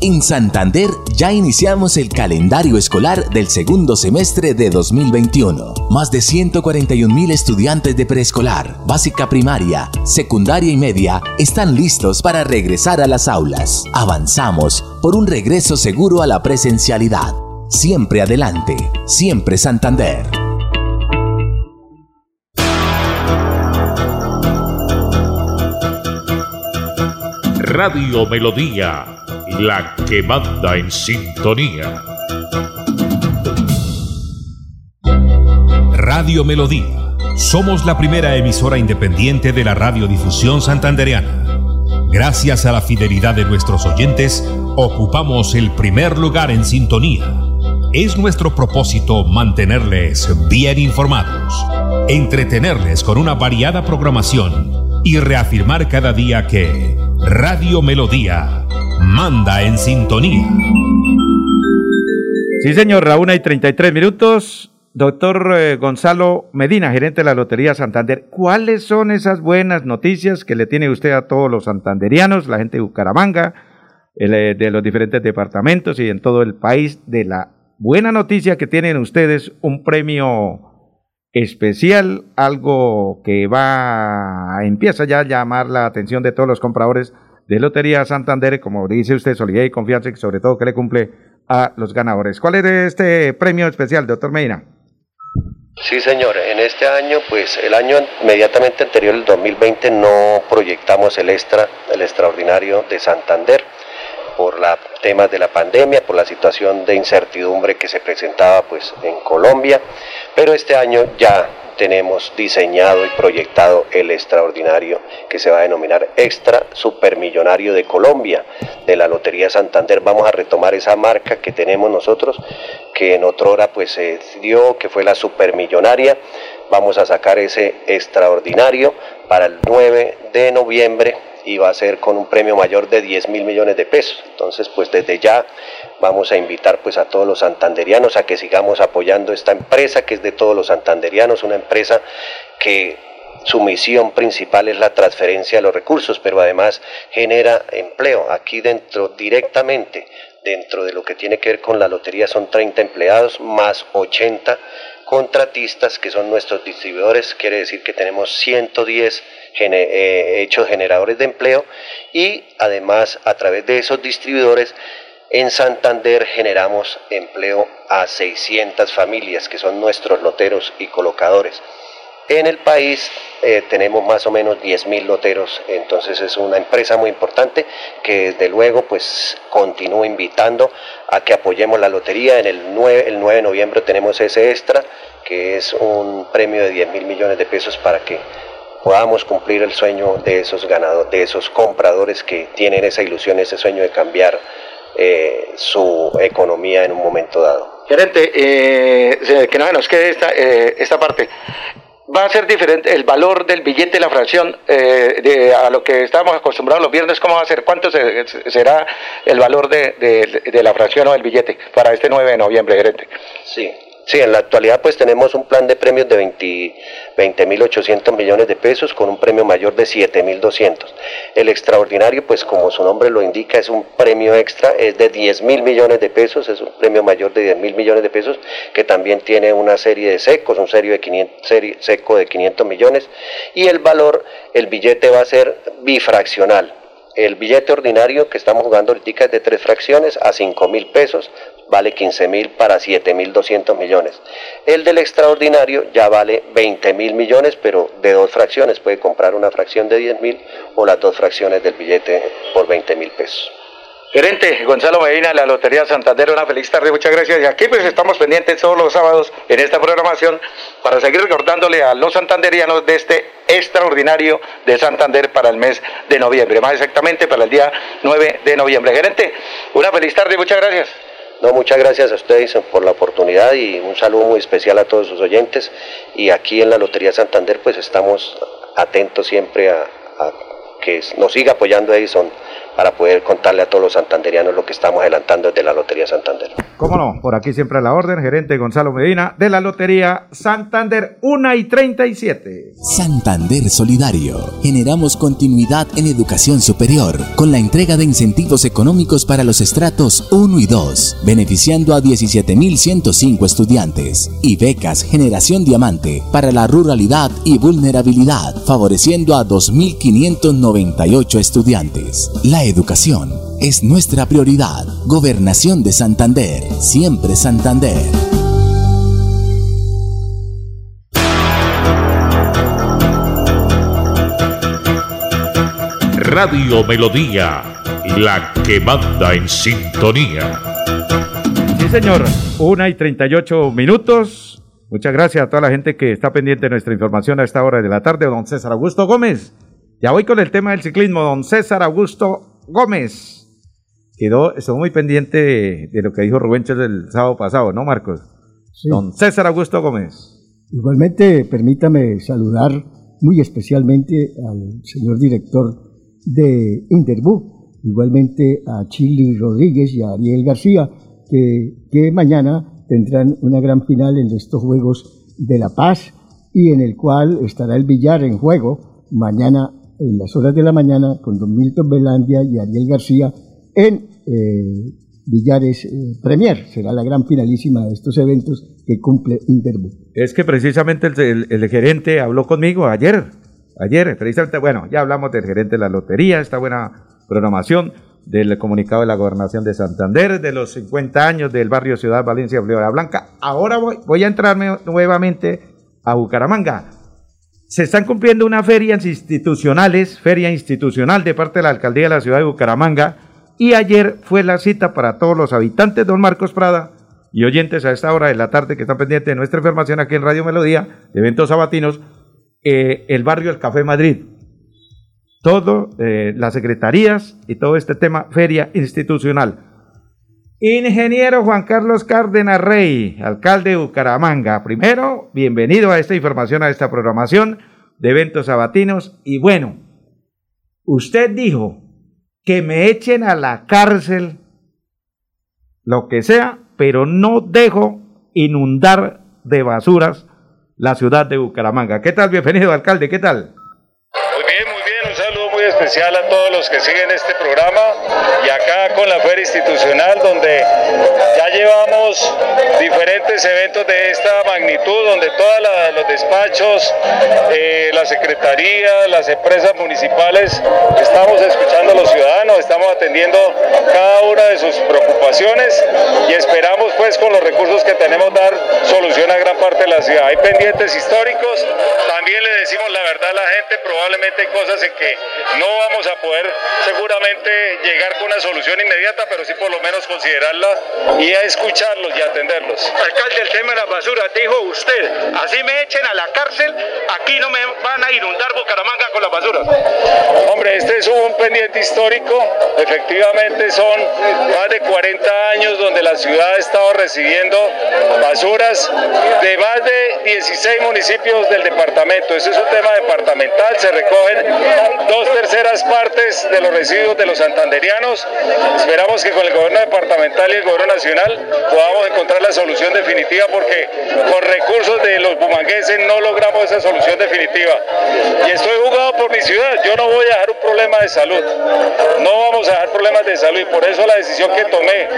En Santander ya iniciamos el calendario escolar del segundo semestre de 2021. Más de 141 mil estudiantes de preescolar, básica primaria, secundaria y media están listos para regresar a las aulas. Avanzamos por un regreso seguro a la presencialidad. Siempre adelante, siempre Santander. Radio Melodía la que manda en sintonía. Radio Melodía. Somos la primera emisora independiente de la radiodifusión santandereana. Gracias a la fidelidad de nuestros oyentes, ocupamos el primer lugar en sintonía. Es nuestro propósito mantenerles bien informados, entretenerles con una variada programación y reafirmar cada día que Radio Melodía manda en sintonía. Sí, señor, a una y 33 minutos. Doctor eh, Gonzalo Medina, gerente de la Lotería Santander, ¿cuáles son esas buenas noticias que le tiene usted a todos los santanderianos, la gente de Bucaramanga, eh, de los diferentes departamentos y en todo el país, de la buena noticia que tienen ustedes, un premio especial, algo que va, empieza ya a llamar la atención de todos los compradores de Lotería Santander, como dice usted, solidaridad y confianza y sobre todo que le cumple a los ganadores. ¿Cuál es este premio especial, doctor Medina? Sí, señor. En este año, pues el año inmediatamente anterior, el 2020, no proyectamos el extra, el extraordinario de Santander por los temas de la pandemia, por la situación de incertidumbre que se presentaba pues en Colombia, pero este año ya tenemos diseñado y proyectado el extraordinario que se va a denominar Extra Supermillonario de Colombia de la Lotería Santander. Vamos a retomar esa marca que tenemos nosotros, que en otra hora pues se dio, que fue la Supermillonaria. Vamos a sacar ese extraordinario para el 9 de noviembre y va a ser con un premio mayor de 10 mil millones de pesos. Entonces, pues desde ya vamos a invitar pues a todos los santanderianos a que sigamos apoyando esta empresa que es de todos los santanderianos, una empresa que su misión principal es la transferencia de los recursos, pero además genera empleo. Aquí dentro directamente, dentro de lo que tiene que ver con la lotería, son 30 empleados más 80 contratistas que son nuestros distribuidores, quiere decir que tenemos 110 eh, hechos generadores de empleo y además a través de esos distribuidores en Santander generamos empleo a 600 familias que son nuestros loteros y colocadores. En el país eh, tenemos más o menos 10.000 loteros, entonces es una empresa muy importante que desde luego pues continúa invitando a que apoyemos la lotería. En el 9, el 9 de noviembre tenemos ese extra, que es un premio de 10 mil millones de pesos para que podamos cumplir el sueño de esos ganadores, de esos compradores que tienen esa ilusión, ese sueño de cambiar eh, su economía en un momento dado. Gerente, eh, que no nos quede esta, esta parte va a ser diferente el valor del billete, la fracción, eh, de, a lo que estamos acostumbrados los viernes, ¿cómo va a ser? ¿Cuánto será el valor de, de, la fracción o del billete para este 9 de noviembre, gerente? Sí, Sí, en la actualidad pues tenemos un plan de premios de 20.800 millones de pesos con un premio mayor de 7.200. El extraordinario pues como su nombre lo indica es un premio extra, es de 10.000 millones de pesos, es un premio mayor de 10.000 millones de pesos que también tiene una serie de secos, un serio de 500, seco de 500 millones y el valor, el billete va a ser bifraccional. El billete ordinario que estamos jugando ahorita es de tres fracciones a 5 mil pesos, vale 15 mil para 7 mil 200 millones. El del extraordinario ya vale 20 mil millones, pero de dos fracciones. Puede comprar una fracción de 10 mil o las dos fracciones del billete por 20 mil pesos. Gerente Gonzalo Medina, la Lotería Santander, una feliz tarde, muchas gracias. Y aquí pues estamos pendientes todos los sábados en esta programación para seguir recordándole a los santanderianos de este extraordinario de Santander para el mes de noviembre, más exactamente para el día 9 de noviembre. Gerente, una feliz tarde, muchas gracias. No, muchas gracias a ustedes por la oportunidad y un saludo muy especial a todos sus oyentes. Y aquí en la Lotería Santander pues estamos atentos siempre a, a que nos siga apoyando Edison para poder contarle a todos los santanderianos lo que estamos adelantando desde la Lotería Santander. Cómo no, por aquí siempre a la orden, gerente Gonzalo Medina de la Lotería Santander 1 y 37. Santander Solidario. Generamos continuidad en educación superior con la entrega de incentivos económicos para los estratos 1 y 2, beneficiando a 17.105 estudiantes y becas Generación Diamante para la ruralidad y vulnerabilidad, favoreciendo a 2.598 estudiantes. La educación es nuestra prioridad. Gobernación de Santander, siempre Santander. Radio Melodía, la que manda en sintonía. Sí, señor. Una y 38 minutos. Muchas gracias a toda la gente que está pendiente de nuestra información a esta hora de la tarde. Don César Augusto Gómez. Ya voy con el tema del ciclismo. Don César Augusto Gómez. Quedó, estuvo muy pendiente de, lo que dijo Rubén el sábado pasado, ¿no, Marcos? Don César Augusto Gómez. Igualmente, permítame saludar muy especialmente al señor director de Interbu, igualmente a Chili Rodríguez y a Ariel García, que, que mañana tendrán una gran final en estos Juegos de la Paz y en el cual estará el billar en juego mañana en las horas de la mañana con don Milton Belandia y Ariel García en eh, Villares eh, Premier. Será la gran finalísima de estos eventos que cumple Interbu. Es que precisamente el, gerente habló conmigo ayer. Ayer, precisamente, bueno, ya hablamos del gerente de la lotería, esta buena programación del comunicado de la gobernación de Santander, de los 50 años del barrio Ciudad Valencia, Florida Blanca. Ahora voy, voy a entrarme nuevamente a Bucaramanga se están cumpliendo unas ferias institucionales, feria institucional de parte de la alcaldía de la ciudad de Bucaramanga, y ayer fue la cita para todos los habitantes, don Marcos Prada, y oyentes a esta hora de la tarde que están pendientes de nuestra información aquí en Radio Melodía, de eventos sabatinos, eh, el barrio El Café Madrid. Todo, eh, las secretarías y todo este tema, feria institucional. Ingeniero Juan Carlos Cárdenas Rey, alcalde de Bucaramanga. Primero, bienvenido a esta información, a esta programación de eventos sabatinos. Y bueno, usted dijo que me echen a la cárcel, lo que sea, pero no dejo inundar de basuras la ciudad de Bucaramanga. ¿Qué tal? Bienvenido, alcalde. ¿Qué tal? Especial a todos los que siguen este programa y acá con la feria institucional donde ya llevamos diferentes eventos de esta magnitud, donde todos los despachos, eh, la secretaría, las empresas municipales, estamos escuchando a los ciudadanos, estamos atendiendo cada una de sus preocupaciones y esperamos pues con los recursos que tenemos dar solución a gran parte de la ciudad. Hay pendientes históricos, también le decimos la verdad a la gente, probablemente hay cosas en que no vamos a poder seguramente llegar con una solución inmediata, pero sí por lo menos considerarla y a escucharlos y atenderlos. Alcalde, el tema de la basura, dijo usted, así me echen a la cárcel, aquí no me van a inundar Bucaramanga con la basura. Hombre, este es un pendiente histórico, efectivamente son más de 40 años donde la ciudad ha estado recibiendo basuras de más de 16 municipios del departamento. Ese es un tema departamental, se recogen dos terceras partes de los residuos de los santanderianos. Esperamos que con el gobierno departamental y el gobierno nacional podamos encontrar la solución definitiva porque con recursos de los bumangueses no logramos esa solución definitiva. Y estoy jugado por mi ciudad, yo no voy a dejar un problema de salud, no vamos a dejar problemas de salud y por eso la decisión que tomé,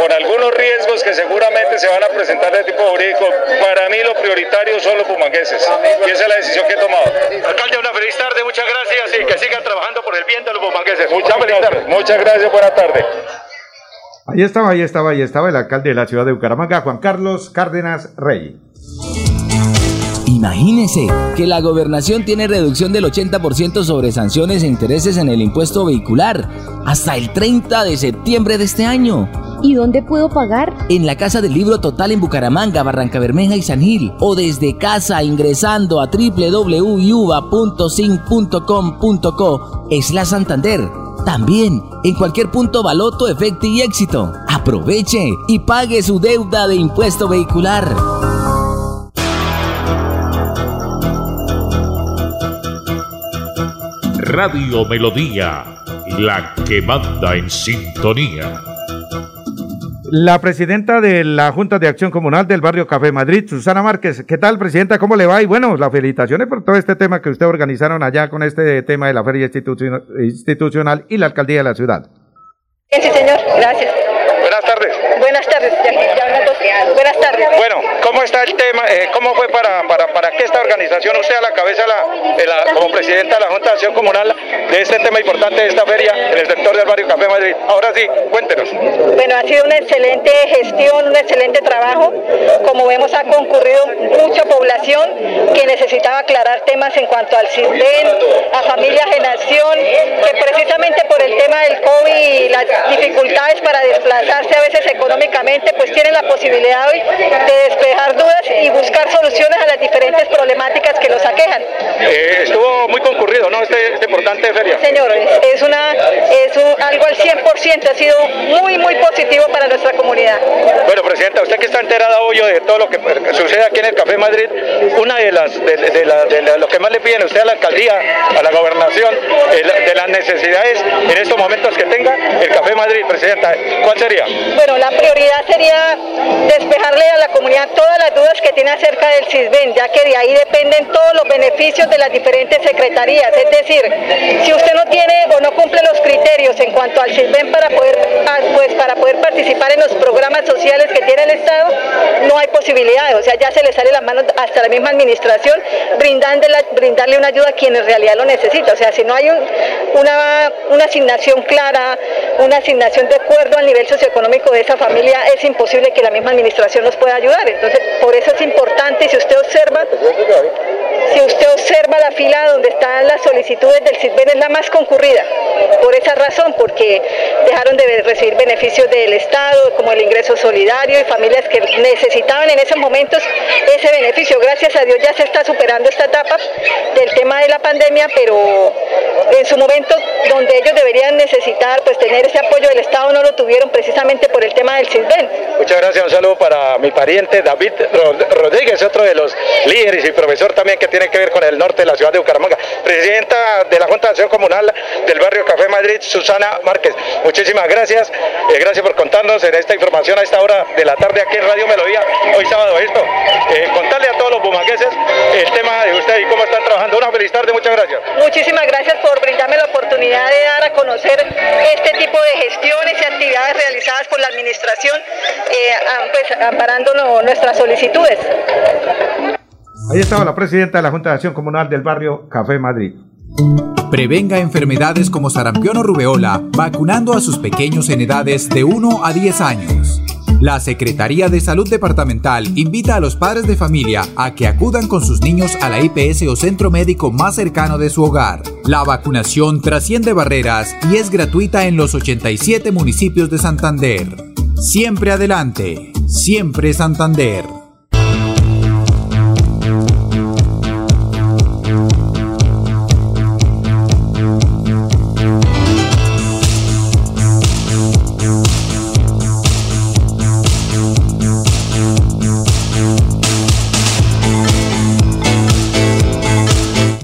con algunos riesgos que seguramente se van a presentar de tipo jurídico, para mí lo prioritario son los bumangueses y esa es la decisión que he tomado. Alcalde, una feliz tarde, muchas gracias y que sigan trabajando por el bien de los bumangueses. Muchas gracias, muchas gracias, buena tarde. Ahí estaba, ahí estaba, ahí estaba el alcalde de la ciudad de Bucaramanga, Juan Carlos Cárdenas Rey. Imagínese que la gobernación tiene reducción del 80% sobre sanciones e intereses en el impuesto vehicular hasta el 30 de septiembre de este año. ¿Y dónde puedo pagar? En la Casa del Libro Total en Bucaramanga, Barranca Bermeja y San Gil. O desde casa ingresando a www.sin.com.co es la Santander. También en cualquier punto Baloto, Efecto y Éxito. Aproveche y pague su deuda de impuesto vehicular. Radio Melodía, la que manda en sintonía. La presidenta de la Junta de Acción Comunal del Barrio Café Madrid, Susana Márquez. ¿Qué tal, presidenta? ¿Cómo le va? Y bueno, las felicitaciones por todo este tema que usted organizaron allá con este tema de la feria institucional y la alcaldía de la ciudad. Sí, señor. Gracias. Buenas tardes. Buenas tardes. Ya, ya Buenas tardes. Bueno, ¿cómo está el tema? Eh, ¿Cómo fue para, para, para que esta organización, usted a la cabeza, la, de la, como presidenta de la Junta de Acción Comunal, de este tema importante de esta feria en el sector del barrio Café Madrid? Ahora sí, cuéntenos. Bueno, ha sido una excelente gestión, un excelente trabajo. Como vemos, ha concurrido mucha población que necesitaba aclarar temas en cuanto al CISBEN, a familias en acción, que precisamente por el tema del COVID y las dificultades para desplazarse a veces económicamente, pues tienen la posibilidad hoy de despejar dudas y buscar soluciones a las diferentes problemáticas que los aquejan. Eh, estuvo muy concurrido, ¿no? Este, este importante feria. Señor, es, es una, es un- algo al 100%, ha sido muy, muy positivo para nuestra comunidad. Bueno, Presidenta, usted que está enterada hoy de todo lo que sucede aquí en el Café Madrid, una de las de, de la- de la- lo que más le piden usted a la alcaldía, a la gobernación, eh, de las necesidades en estos momentos que tenga el Café Madrid, Presidenta, ¿cuál sería? Bueno, la prioridad sería despejarle a la comunidad todas las dudas que tiene acerca del CISBEN, ya que de ahí dependen todos los beneficios de las diferentes secretarías. Es decir, si usted no tiene o no cumple los criterios en cuanto al CISBEN para poder, pues, para poder participar en los programas sociales que tiene el Estado, no hay posibilidades. O sea, ya se le sale la mano hasta la misma administración brindando la- brindarle una ayuda a quien en realidad lo necesita. O sea, si no hay un- una, una asignación clara, una asignación de acuerdo al nivel socioeconómico de esa familia, es imposible que la misma administración nos pueda ayudar. Entonces, por eso es importante, si usted observa, si usted observa la fila donde están las solicitudes del CISBEN es la más concurrida. Por esa razón, porque dejaron de recibir beneficios del Estado, como el ingreso solidario y familias que necesitaban en esos momentos ese beneficio. Gracias a Dios ya se está superando esta etapa del tema de la pandemia, pero en su momento donde ellos deberían necesitar pues tener ese apoyo del Estado no lo tuvieron precisamente por el tema del CISBEN. Muchas gracias, un para mi pariente David Ro- Rodríguez, otro de los líderes y profesor también que tiene que ver con el norte de la ciudad de Bucaramanga. Presidenta de la Junta de Acción Comunal del barrio Café Madrid, Susana Márquez. Muchísimas gracias, eh, gracias por contarnos en esta información a esta hora de la tarde aquí en Radio Melodía, hoy sábado esto. Eh, contarle a los bumangueses el tema de usted y cómo están trabajando. Una feliz tarde, muchas gracias. Muchísimas gracias por brindarme la oportunidad de dar a conocer este tipo de gestiones y actividades realizadas por la administración, eh, pues, amparando nuestras solicitudes. Ahí estaba la presidenta de la Junta de Acción Comunal del barrio Café Madrid. Prevenga enfermedades como sarampión o rubeola vacunando a sus pequeños en edades de 1 a 10 años. La Secretaría de Salud Departamental invita a los padres de familia a que acudan con sus niños a la IPS o centro médico más cercano de su hogar. La vacunación trasciende barreras y es gratuita en los 87 municipios de Santander. Siempre adelante, siempre Santander.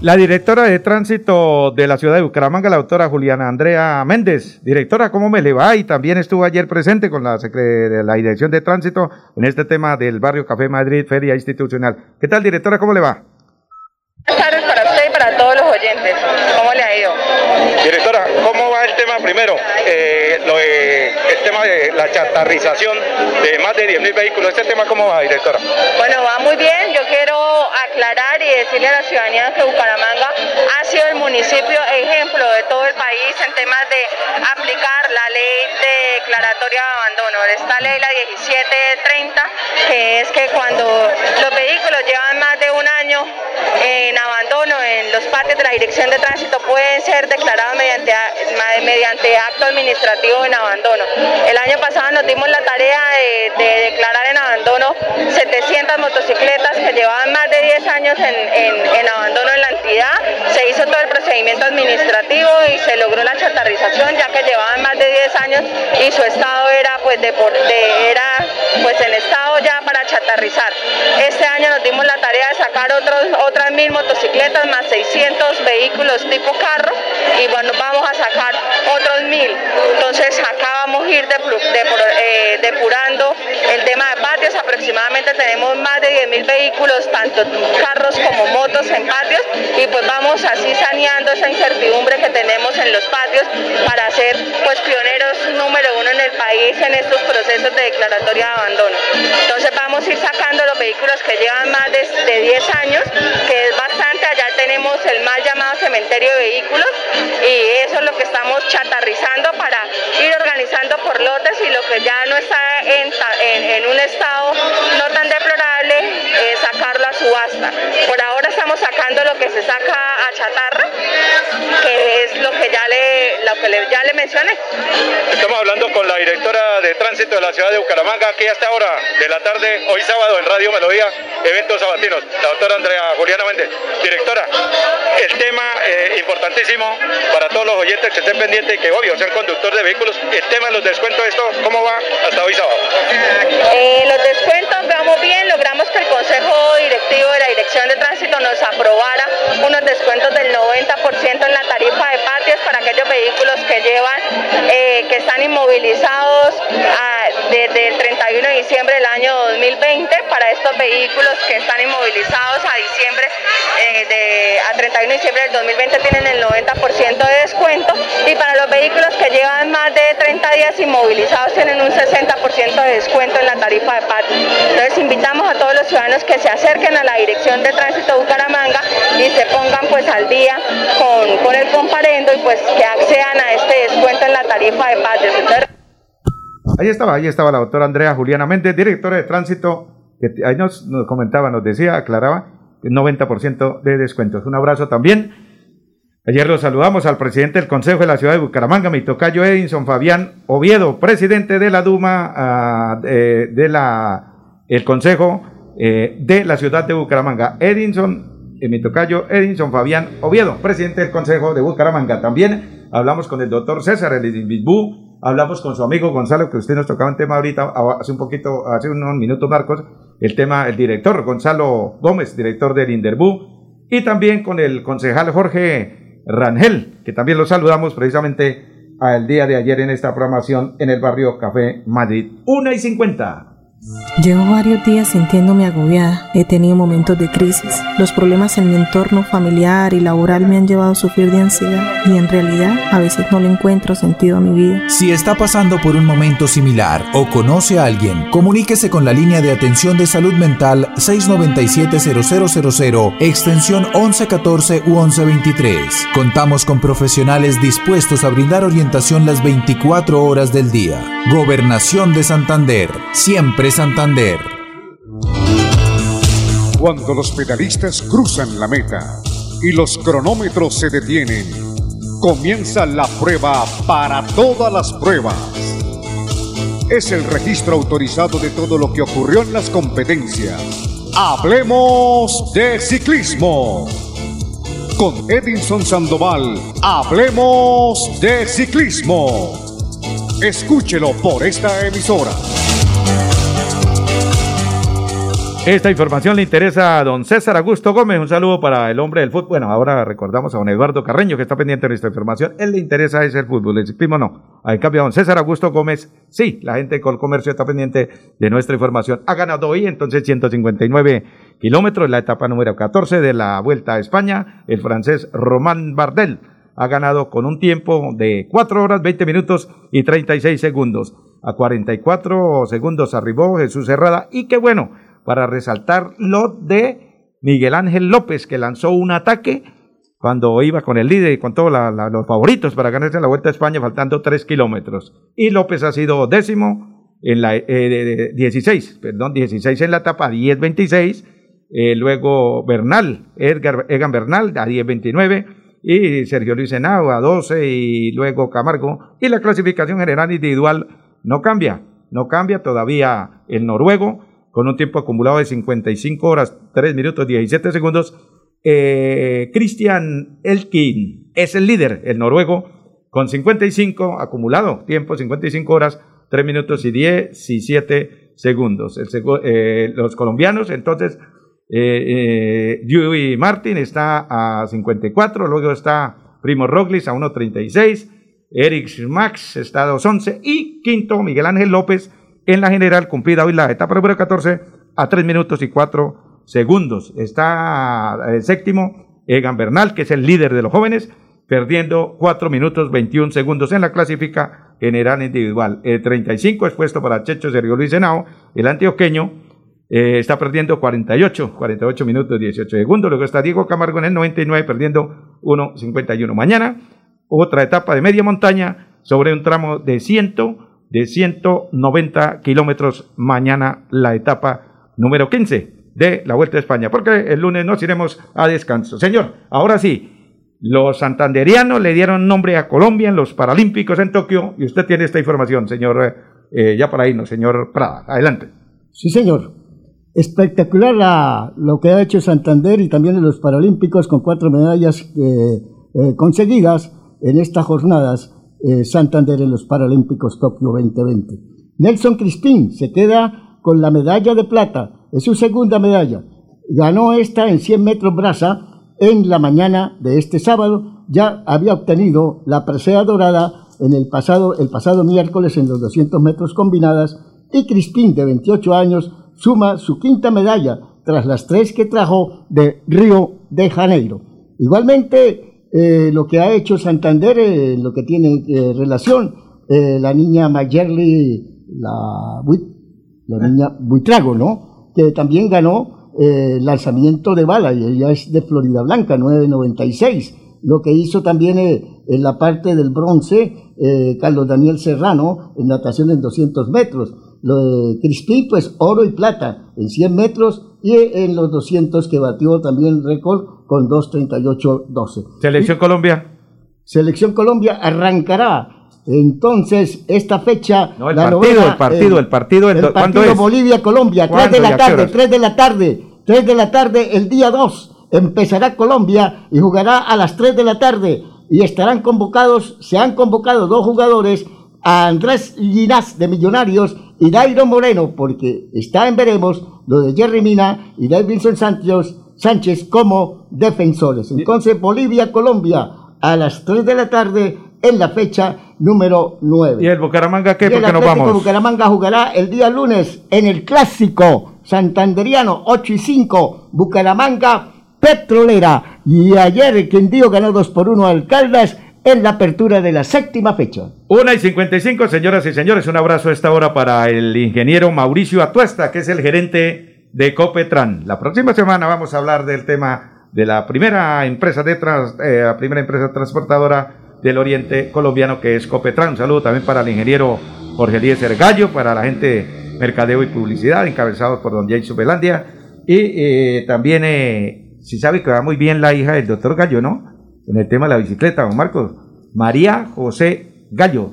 La directora de tránsito de la ciudad de Bucaramanga, la doctora Juliana Andrea Méndez. Directora, ¿cómo me le va? Y también estuvo ayer presente con la, de la Dirección de Tránsito en este tema del barrio Café Madrid, Feria Institucional. ¿Qué tal, directora? ¿Cómo le va? Buenas tardes para usted y para todos los oyentes. ¿Cómo le ha ido? Directora, ¿cómo va el tema primero? Eh, lo el tema la chatarrización de más de 10.000 vehículos. ¿Este tema cómo va, directora? Bueno, va muy bien. Yo quiero aclarar y decirle a la ciudadanía que Bucaramanga ha sido el municipio ejemplo de todo el país en temas de aplicar la ley de abandono. Esta ley, la 1730, que es que cuando los vehículos llevan más de un año en abandono en los patios de la Dirección de Tránsito pueden ser declarados mediante, mediante acto administrativo en abandono. El año pasado nos dimos la tarea de, declarar en abandono 700 motocicletas que llevaban más de 10 años en, abandono en la entidad. Se hizo todo el procedimiento administrativo y se logró la chatarrización ya que llevaban más de 10 años y su estado era pues de, era pues en estado ya para chatarrizar. Este año nos dimos la tarea de sacar otros, otras mil motocicletas más 600 vehículos tipo carro y bueno, vamos a sacar otros mil. Entonces acá vamos a ir eh, depurando el tema de patios. Aproximadamente tenemos más de 10 mil vehículos, tanto carros como motos en patios y pues vamos así saneando esa incertidumbre que tenemos en los patios para ser pues pioneros número uno en el país en estos procesos de declaratoria de abandono. Entonces vamos a ir sacando los vehículos que llevan más de, de 10 años, que es bastante, allá tenemos el mal llamado cementerio de vehículos y eso es lo que estamos chatarrizando para ir organizando por lotes y lo que ya no está en, un estado no tan deplorable, eh, sacarlo a subasta. Por ahora estamos sacando lo que se saca a chatarra, que es lo que ya le, lo que ya le mencioné. Estamos hablando con la directora de tránsito de la ciudad de Bucaramanga, aquí hasta ahora de la tarde, hoy sábado en Radio Melodía, eventos sabatinos, la doctora Andrea Juliana Méndez. Directora, el tema eh, importantísimo para todos los oyentes que estén pendientes y que obvio sean conductores de vehículos, el tema de los descuentos, esto, ¿cómo va hasta hoy sábado? Eh, los descuentos vamos bien, logramos que el Consejo Directivo de la Dirección de Tránsito nos aprobara unos descuentos del 90% en la tarifa de patios para aquellos vehículos que llevan, eh, que están inmovilizados ah, desde el 31 de diciembre del año 2020 para estos vehículos que están inmovilizados a diciembre eh, de, a 31 de diciembre del 2020 tienen el 90% de descuento y para los vehículos que llevan más de 30 días inmovilizados tienen un 60% de descuento en la tarifa de patio. Entonces invitamos a todos los ciudadanos que se acerquen a la Dirección de Tránsito Bucaramanga y se pongan pues al día con, con el comparendo y pues que accedan a este descuento en la tarifa de patio. Ahí estaba, ahí estaba la doctora Andrea Juliana Méndez, directora de tránsito, que ahí nos, comentaba, nos decía, aclaraba, 90% de descuentos. Un abrazo también. Ayer lo saludamos al presidente del Consejo de la Ciudad de Bucaramanga, mi tocayo Edinson Fabián Oviedo, presidente de la Duma, ah, de la, el Consejo eh, de la Ciudad de Bucaramanga. Edinson, eh, mi tocayo Edinson Fabián Oviedo, presidente del Consejo de Bucaramanga. También hablamos con el doctor César Elizabeth hablamos con su amigo Gonzalo, que usted nos tocaba un tema ahorita, hace un poquito, hace unos minutos, Marcos, el tema, el director Gonzalo Gómez, director del Inderbú, y también con el concejal Jorge Rangel, que también lo saludamos precisamente al día de ayer en esta programación en el barrio Café Madrid. Una y cincuenta. Llevo varios días sintiéndome agobiada. He tenido momentos de crisis. Los problemas en mi entorno familiar y laboral me han llevado a sufrir de ansiedad y en realidad a veces no le encuentro sentido a mi vida. Si está pasando por un momento similar o conoce a alguien, comuníquese con la línea de atención de salud mental 697-0000, extensión 1114 u 1123. Contamos con profesionales dispuestos a brindar orientación las 24 horas del día. Gobernación de Santander. Siempre Santander. Cuando los pedalistas cruzan la meta y los cronómetros se detienen, comienza la prueba para todas las pruebas. Es el registro autorizado de todo lo que ocurrió en las competencias. Hablemos de ciclismo. Con Edinson Sandoval, hablemos de ciclismo. Escúchelo por esta emisora. Esta información le interesa a don César Augusto Gómez. Un saludo para el hombre del fútbol. Bueno, ahora recordamos a don Eduardo Carreño, que está pendiente de nuestra información. Él le interesa es el fútbol, el ciclismo no. En cambio, a don César Augusto Gómez, sí, la gente con comercio está pendiente de nuestra información. Ha ganado hoy entonces 159 kilómetros, la etapa número 14 de la Vuelta a España. El francés Román Bardel ha ganado con un tiempo de 4 horas, 20 minutos y 36 segundos. A 44 segundos arribó Jesús Herrada y qué bueno para resaltar lo de Miguel Ángel López, que lanzó un ataque cuando iba con el líder y con todos los favoritos para ganarse la Vuelta a España, faltando tres kilómetros. Y López ha sido décimo en la eh, 16, perdón, 16 en la etapa, 10-26. Eh, luego Bernal, Edgar, Egan Bernal a 10-29 y Sergio Luis Henao a 12 y luego Camargo. Y la clasificación general individual no cambia, no cambia todavía el noruego con un tiempo acumulado de 55 horas, 3 minutos, 17 segundos. Eh, Christian Elkin es el líder, el noruego, con 55 acumulado, tiempo 55 horas, 3 minutos y 17 segundos. Eh, los colombianos, entonces, eh, eh Martin está a 54, luego está Primo Roglic a 1.36, Eric Max está a 2.11 y quinto Miguel Ángel López en la general cumplida hoy la etapa número 14 a 3 minutos y 4 segundos. Está el séptimo Egan Bernal, que es el líder de los jóvenes, perdiendo 4 minutos 21 segundos en la clásica general individual. El 35 es puesto para Checho Sergio Luis Senao, el antioqueño, eh, está perdiendo 48, 48 minutos 18 segundos. Luego está Diego Camargo en el 99 perdiendo 1.51. Mañana, otra etapa de media montaña sobre un tramo de 100 de 190 kilómetros mañana la etapa número 15 de la Vuelta a España, porque el lunes nos iremos a descanso. Señor, ahora sí, los santanderianos le dieron nombre a Colombia en los Paralímpicos en Tokio y usted tiene esta información, señor, eh, ya para irnos, señor Prada. Adelante. Sí, señor. Espectacular lo que ha hecho Santander y también en los Paralímpicos con cuatro medallas eh, eh, conseguidas en estas jornadas eh, Santander en los Paralímpicos Tokio 2020. Nelson Crispín se queda con la medalla de plata, es su segunda medalla. Ganó esta en 100 metros brasa en la mañana de este sábado. Ya había obtenido la presea dorada en el pasado, el pasado miércoles en los 200 metros combinadas y Crispín, de 28 años, suma su quinta medalla tras las tres que trajo de Río de Janeiro. Igualmente, eh, lo que ha hecho Santander, eh, lo que tiene eh, relación, la niña Mayerly, la, la niña Buitrago, ¿no? Que también ganó lanzamiento de bala y ella es de Florida Blanca, 996. Lo que hizo también en la parte del bronce, Carlos Daniel Serrano, en natación en 200 metros. Lo de Crispín, pues oro y plata en 100 metros y en los 200 que batió también récord con 2.38.12. Selección Colombia. Selección Colombia arrancará entonces esta fecha. No, el partido, el partido, el partido, el, partido Bolivia-Colombia, 3 de la tarde, 3 de la tarde, 3 de la tarde, el día 2 empezará Colombia y jugará a las 3 de la tarde y estarán convocados, se han convocado dos jugadores, a Andrés Ginás de Millonarios y Dairo Moreno, porque está en veremos lo de Jerry Mina y Davidson Santos Sánchez como defensores. Entonces, Bolivia-Colombia a las 3 de la tarde en la fecha número 9. ¿Y el Bucaramanga qué? Y el ¿Por qué nos vamos? Bucaramanga jugará el día lunes en el clásico santanderiano 8 y 5 Bucaramanga Petrolera. Y ayer Quindío ganó 2 por 1 al Caldas en la apertura de la séptima fecha. Una y 55, señoras y señores, un abrazo a esta hora para el ingeniero Mauricio Atuesta, que es el gerente de Copetran. La próxima semana vamos a hablar del tema de la primera empresa de trans- eh, la primera empresa transportadora del oriente colombiano que es Copetran. Un saludo también para el ingeniero Jorge Eliezer Gallo, para la gente de Mercadeo y Publicidad, encabezados por don Jason Belandia. Y eh, también, eh, si sabe que va muy bien la hija del doctor Gallo, ¿no? En el tema de la bicicleta, don Marcos. María José Gallo.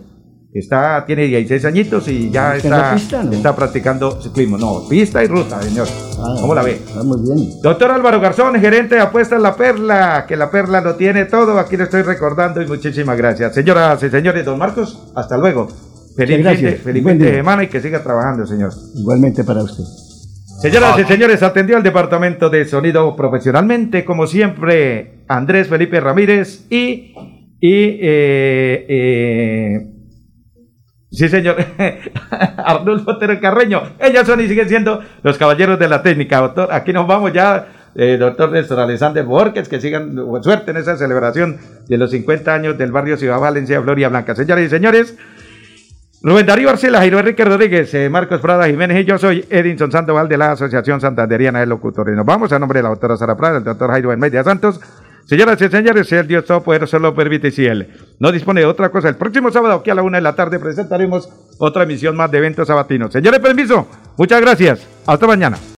Está, tiene 16 añitos y ya ¿Está está, pista, no? está practicando ciclismo. No, pista y ruta, señor. ¿Cómo la ve? Ah, muy bien. Doctor Álvaro Garzón, gerente de apuestas La Perla, que La Perla lo tiene todo, aquí lo estoy recordando y muchísimas gracias. Señoras y señores, don Marcos, hasta luego. Feliz, gracias. feliz de día. semana y que siga trabajando, señor. Igualmente para usted. Señoras y señores, atendió al departamento de sonido profesionalmente, como siempre, Andrés Felipe Ramírez y, y eh, eh, sí señor, Arnulfo Otero Carreño. Ellos son y siguen siendo los caballeros de la técnica, doctor. Aquí nos vamos ya, eh, doctor Néstor Alexander Borges, que sigan suerte en esa celebración de los 50 años del barrio Ciudad Valencia, Floria Blanca. Señoras y señores, Rubén Darío Arcela, Jairo Enrique Rodríguez, eh, Marcos Prada Jiménez y yo soy Edinson Sandoval de la Asociación Santanderiana de Locutores. Nos vamos a nombre de la doctora Sara Prada, el doctor Jairo Media Santos. Señoras y señores, el Dios Todopoderoso lo permite si Él no dispone de otra cosa, el próximo sábado aquí a la una de la tarde presentaremos otra emisión más de eventos sabatinos. Señores, permiso, muchas gracias. Hasta mañana.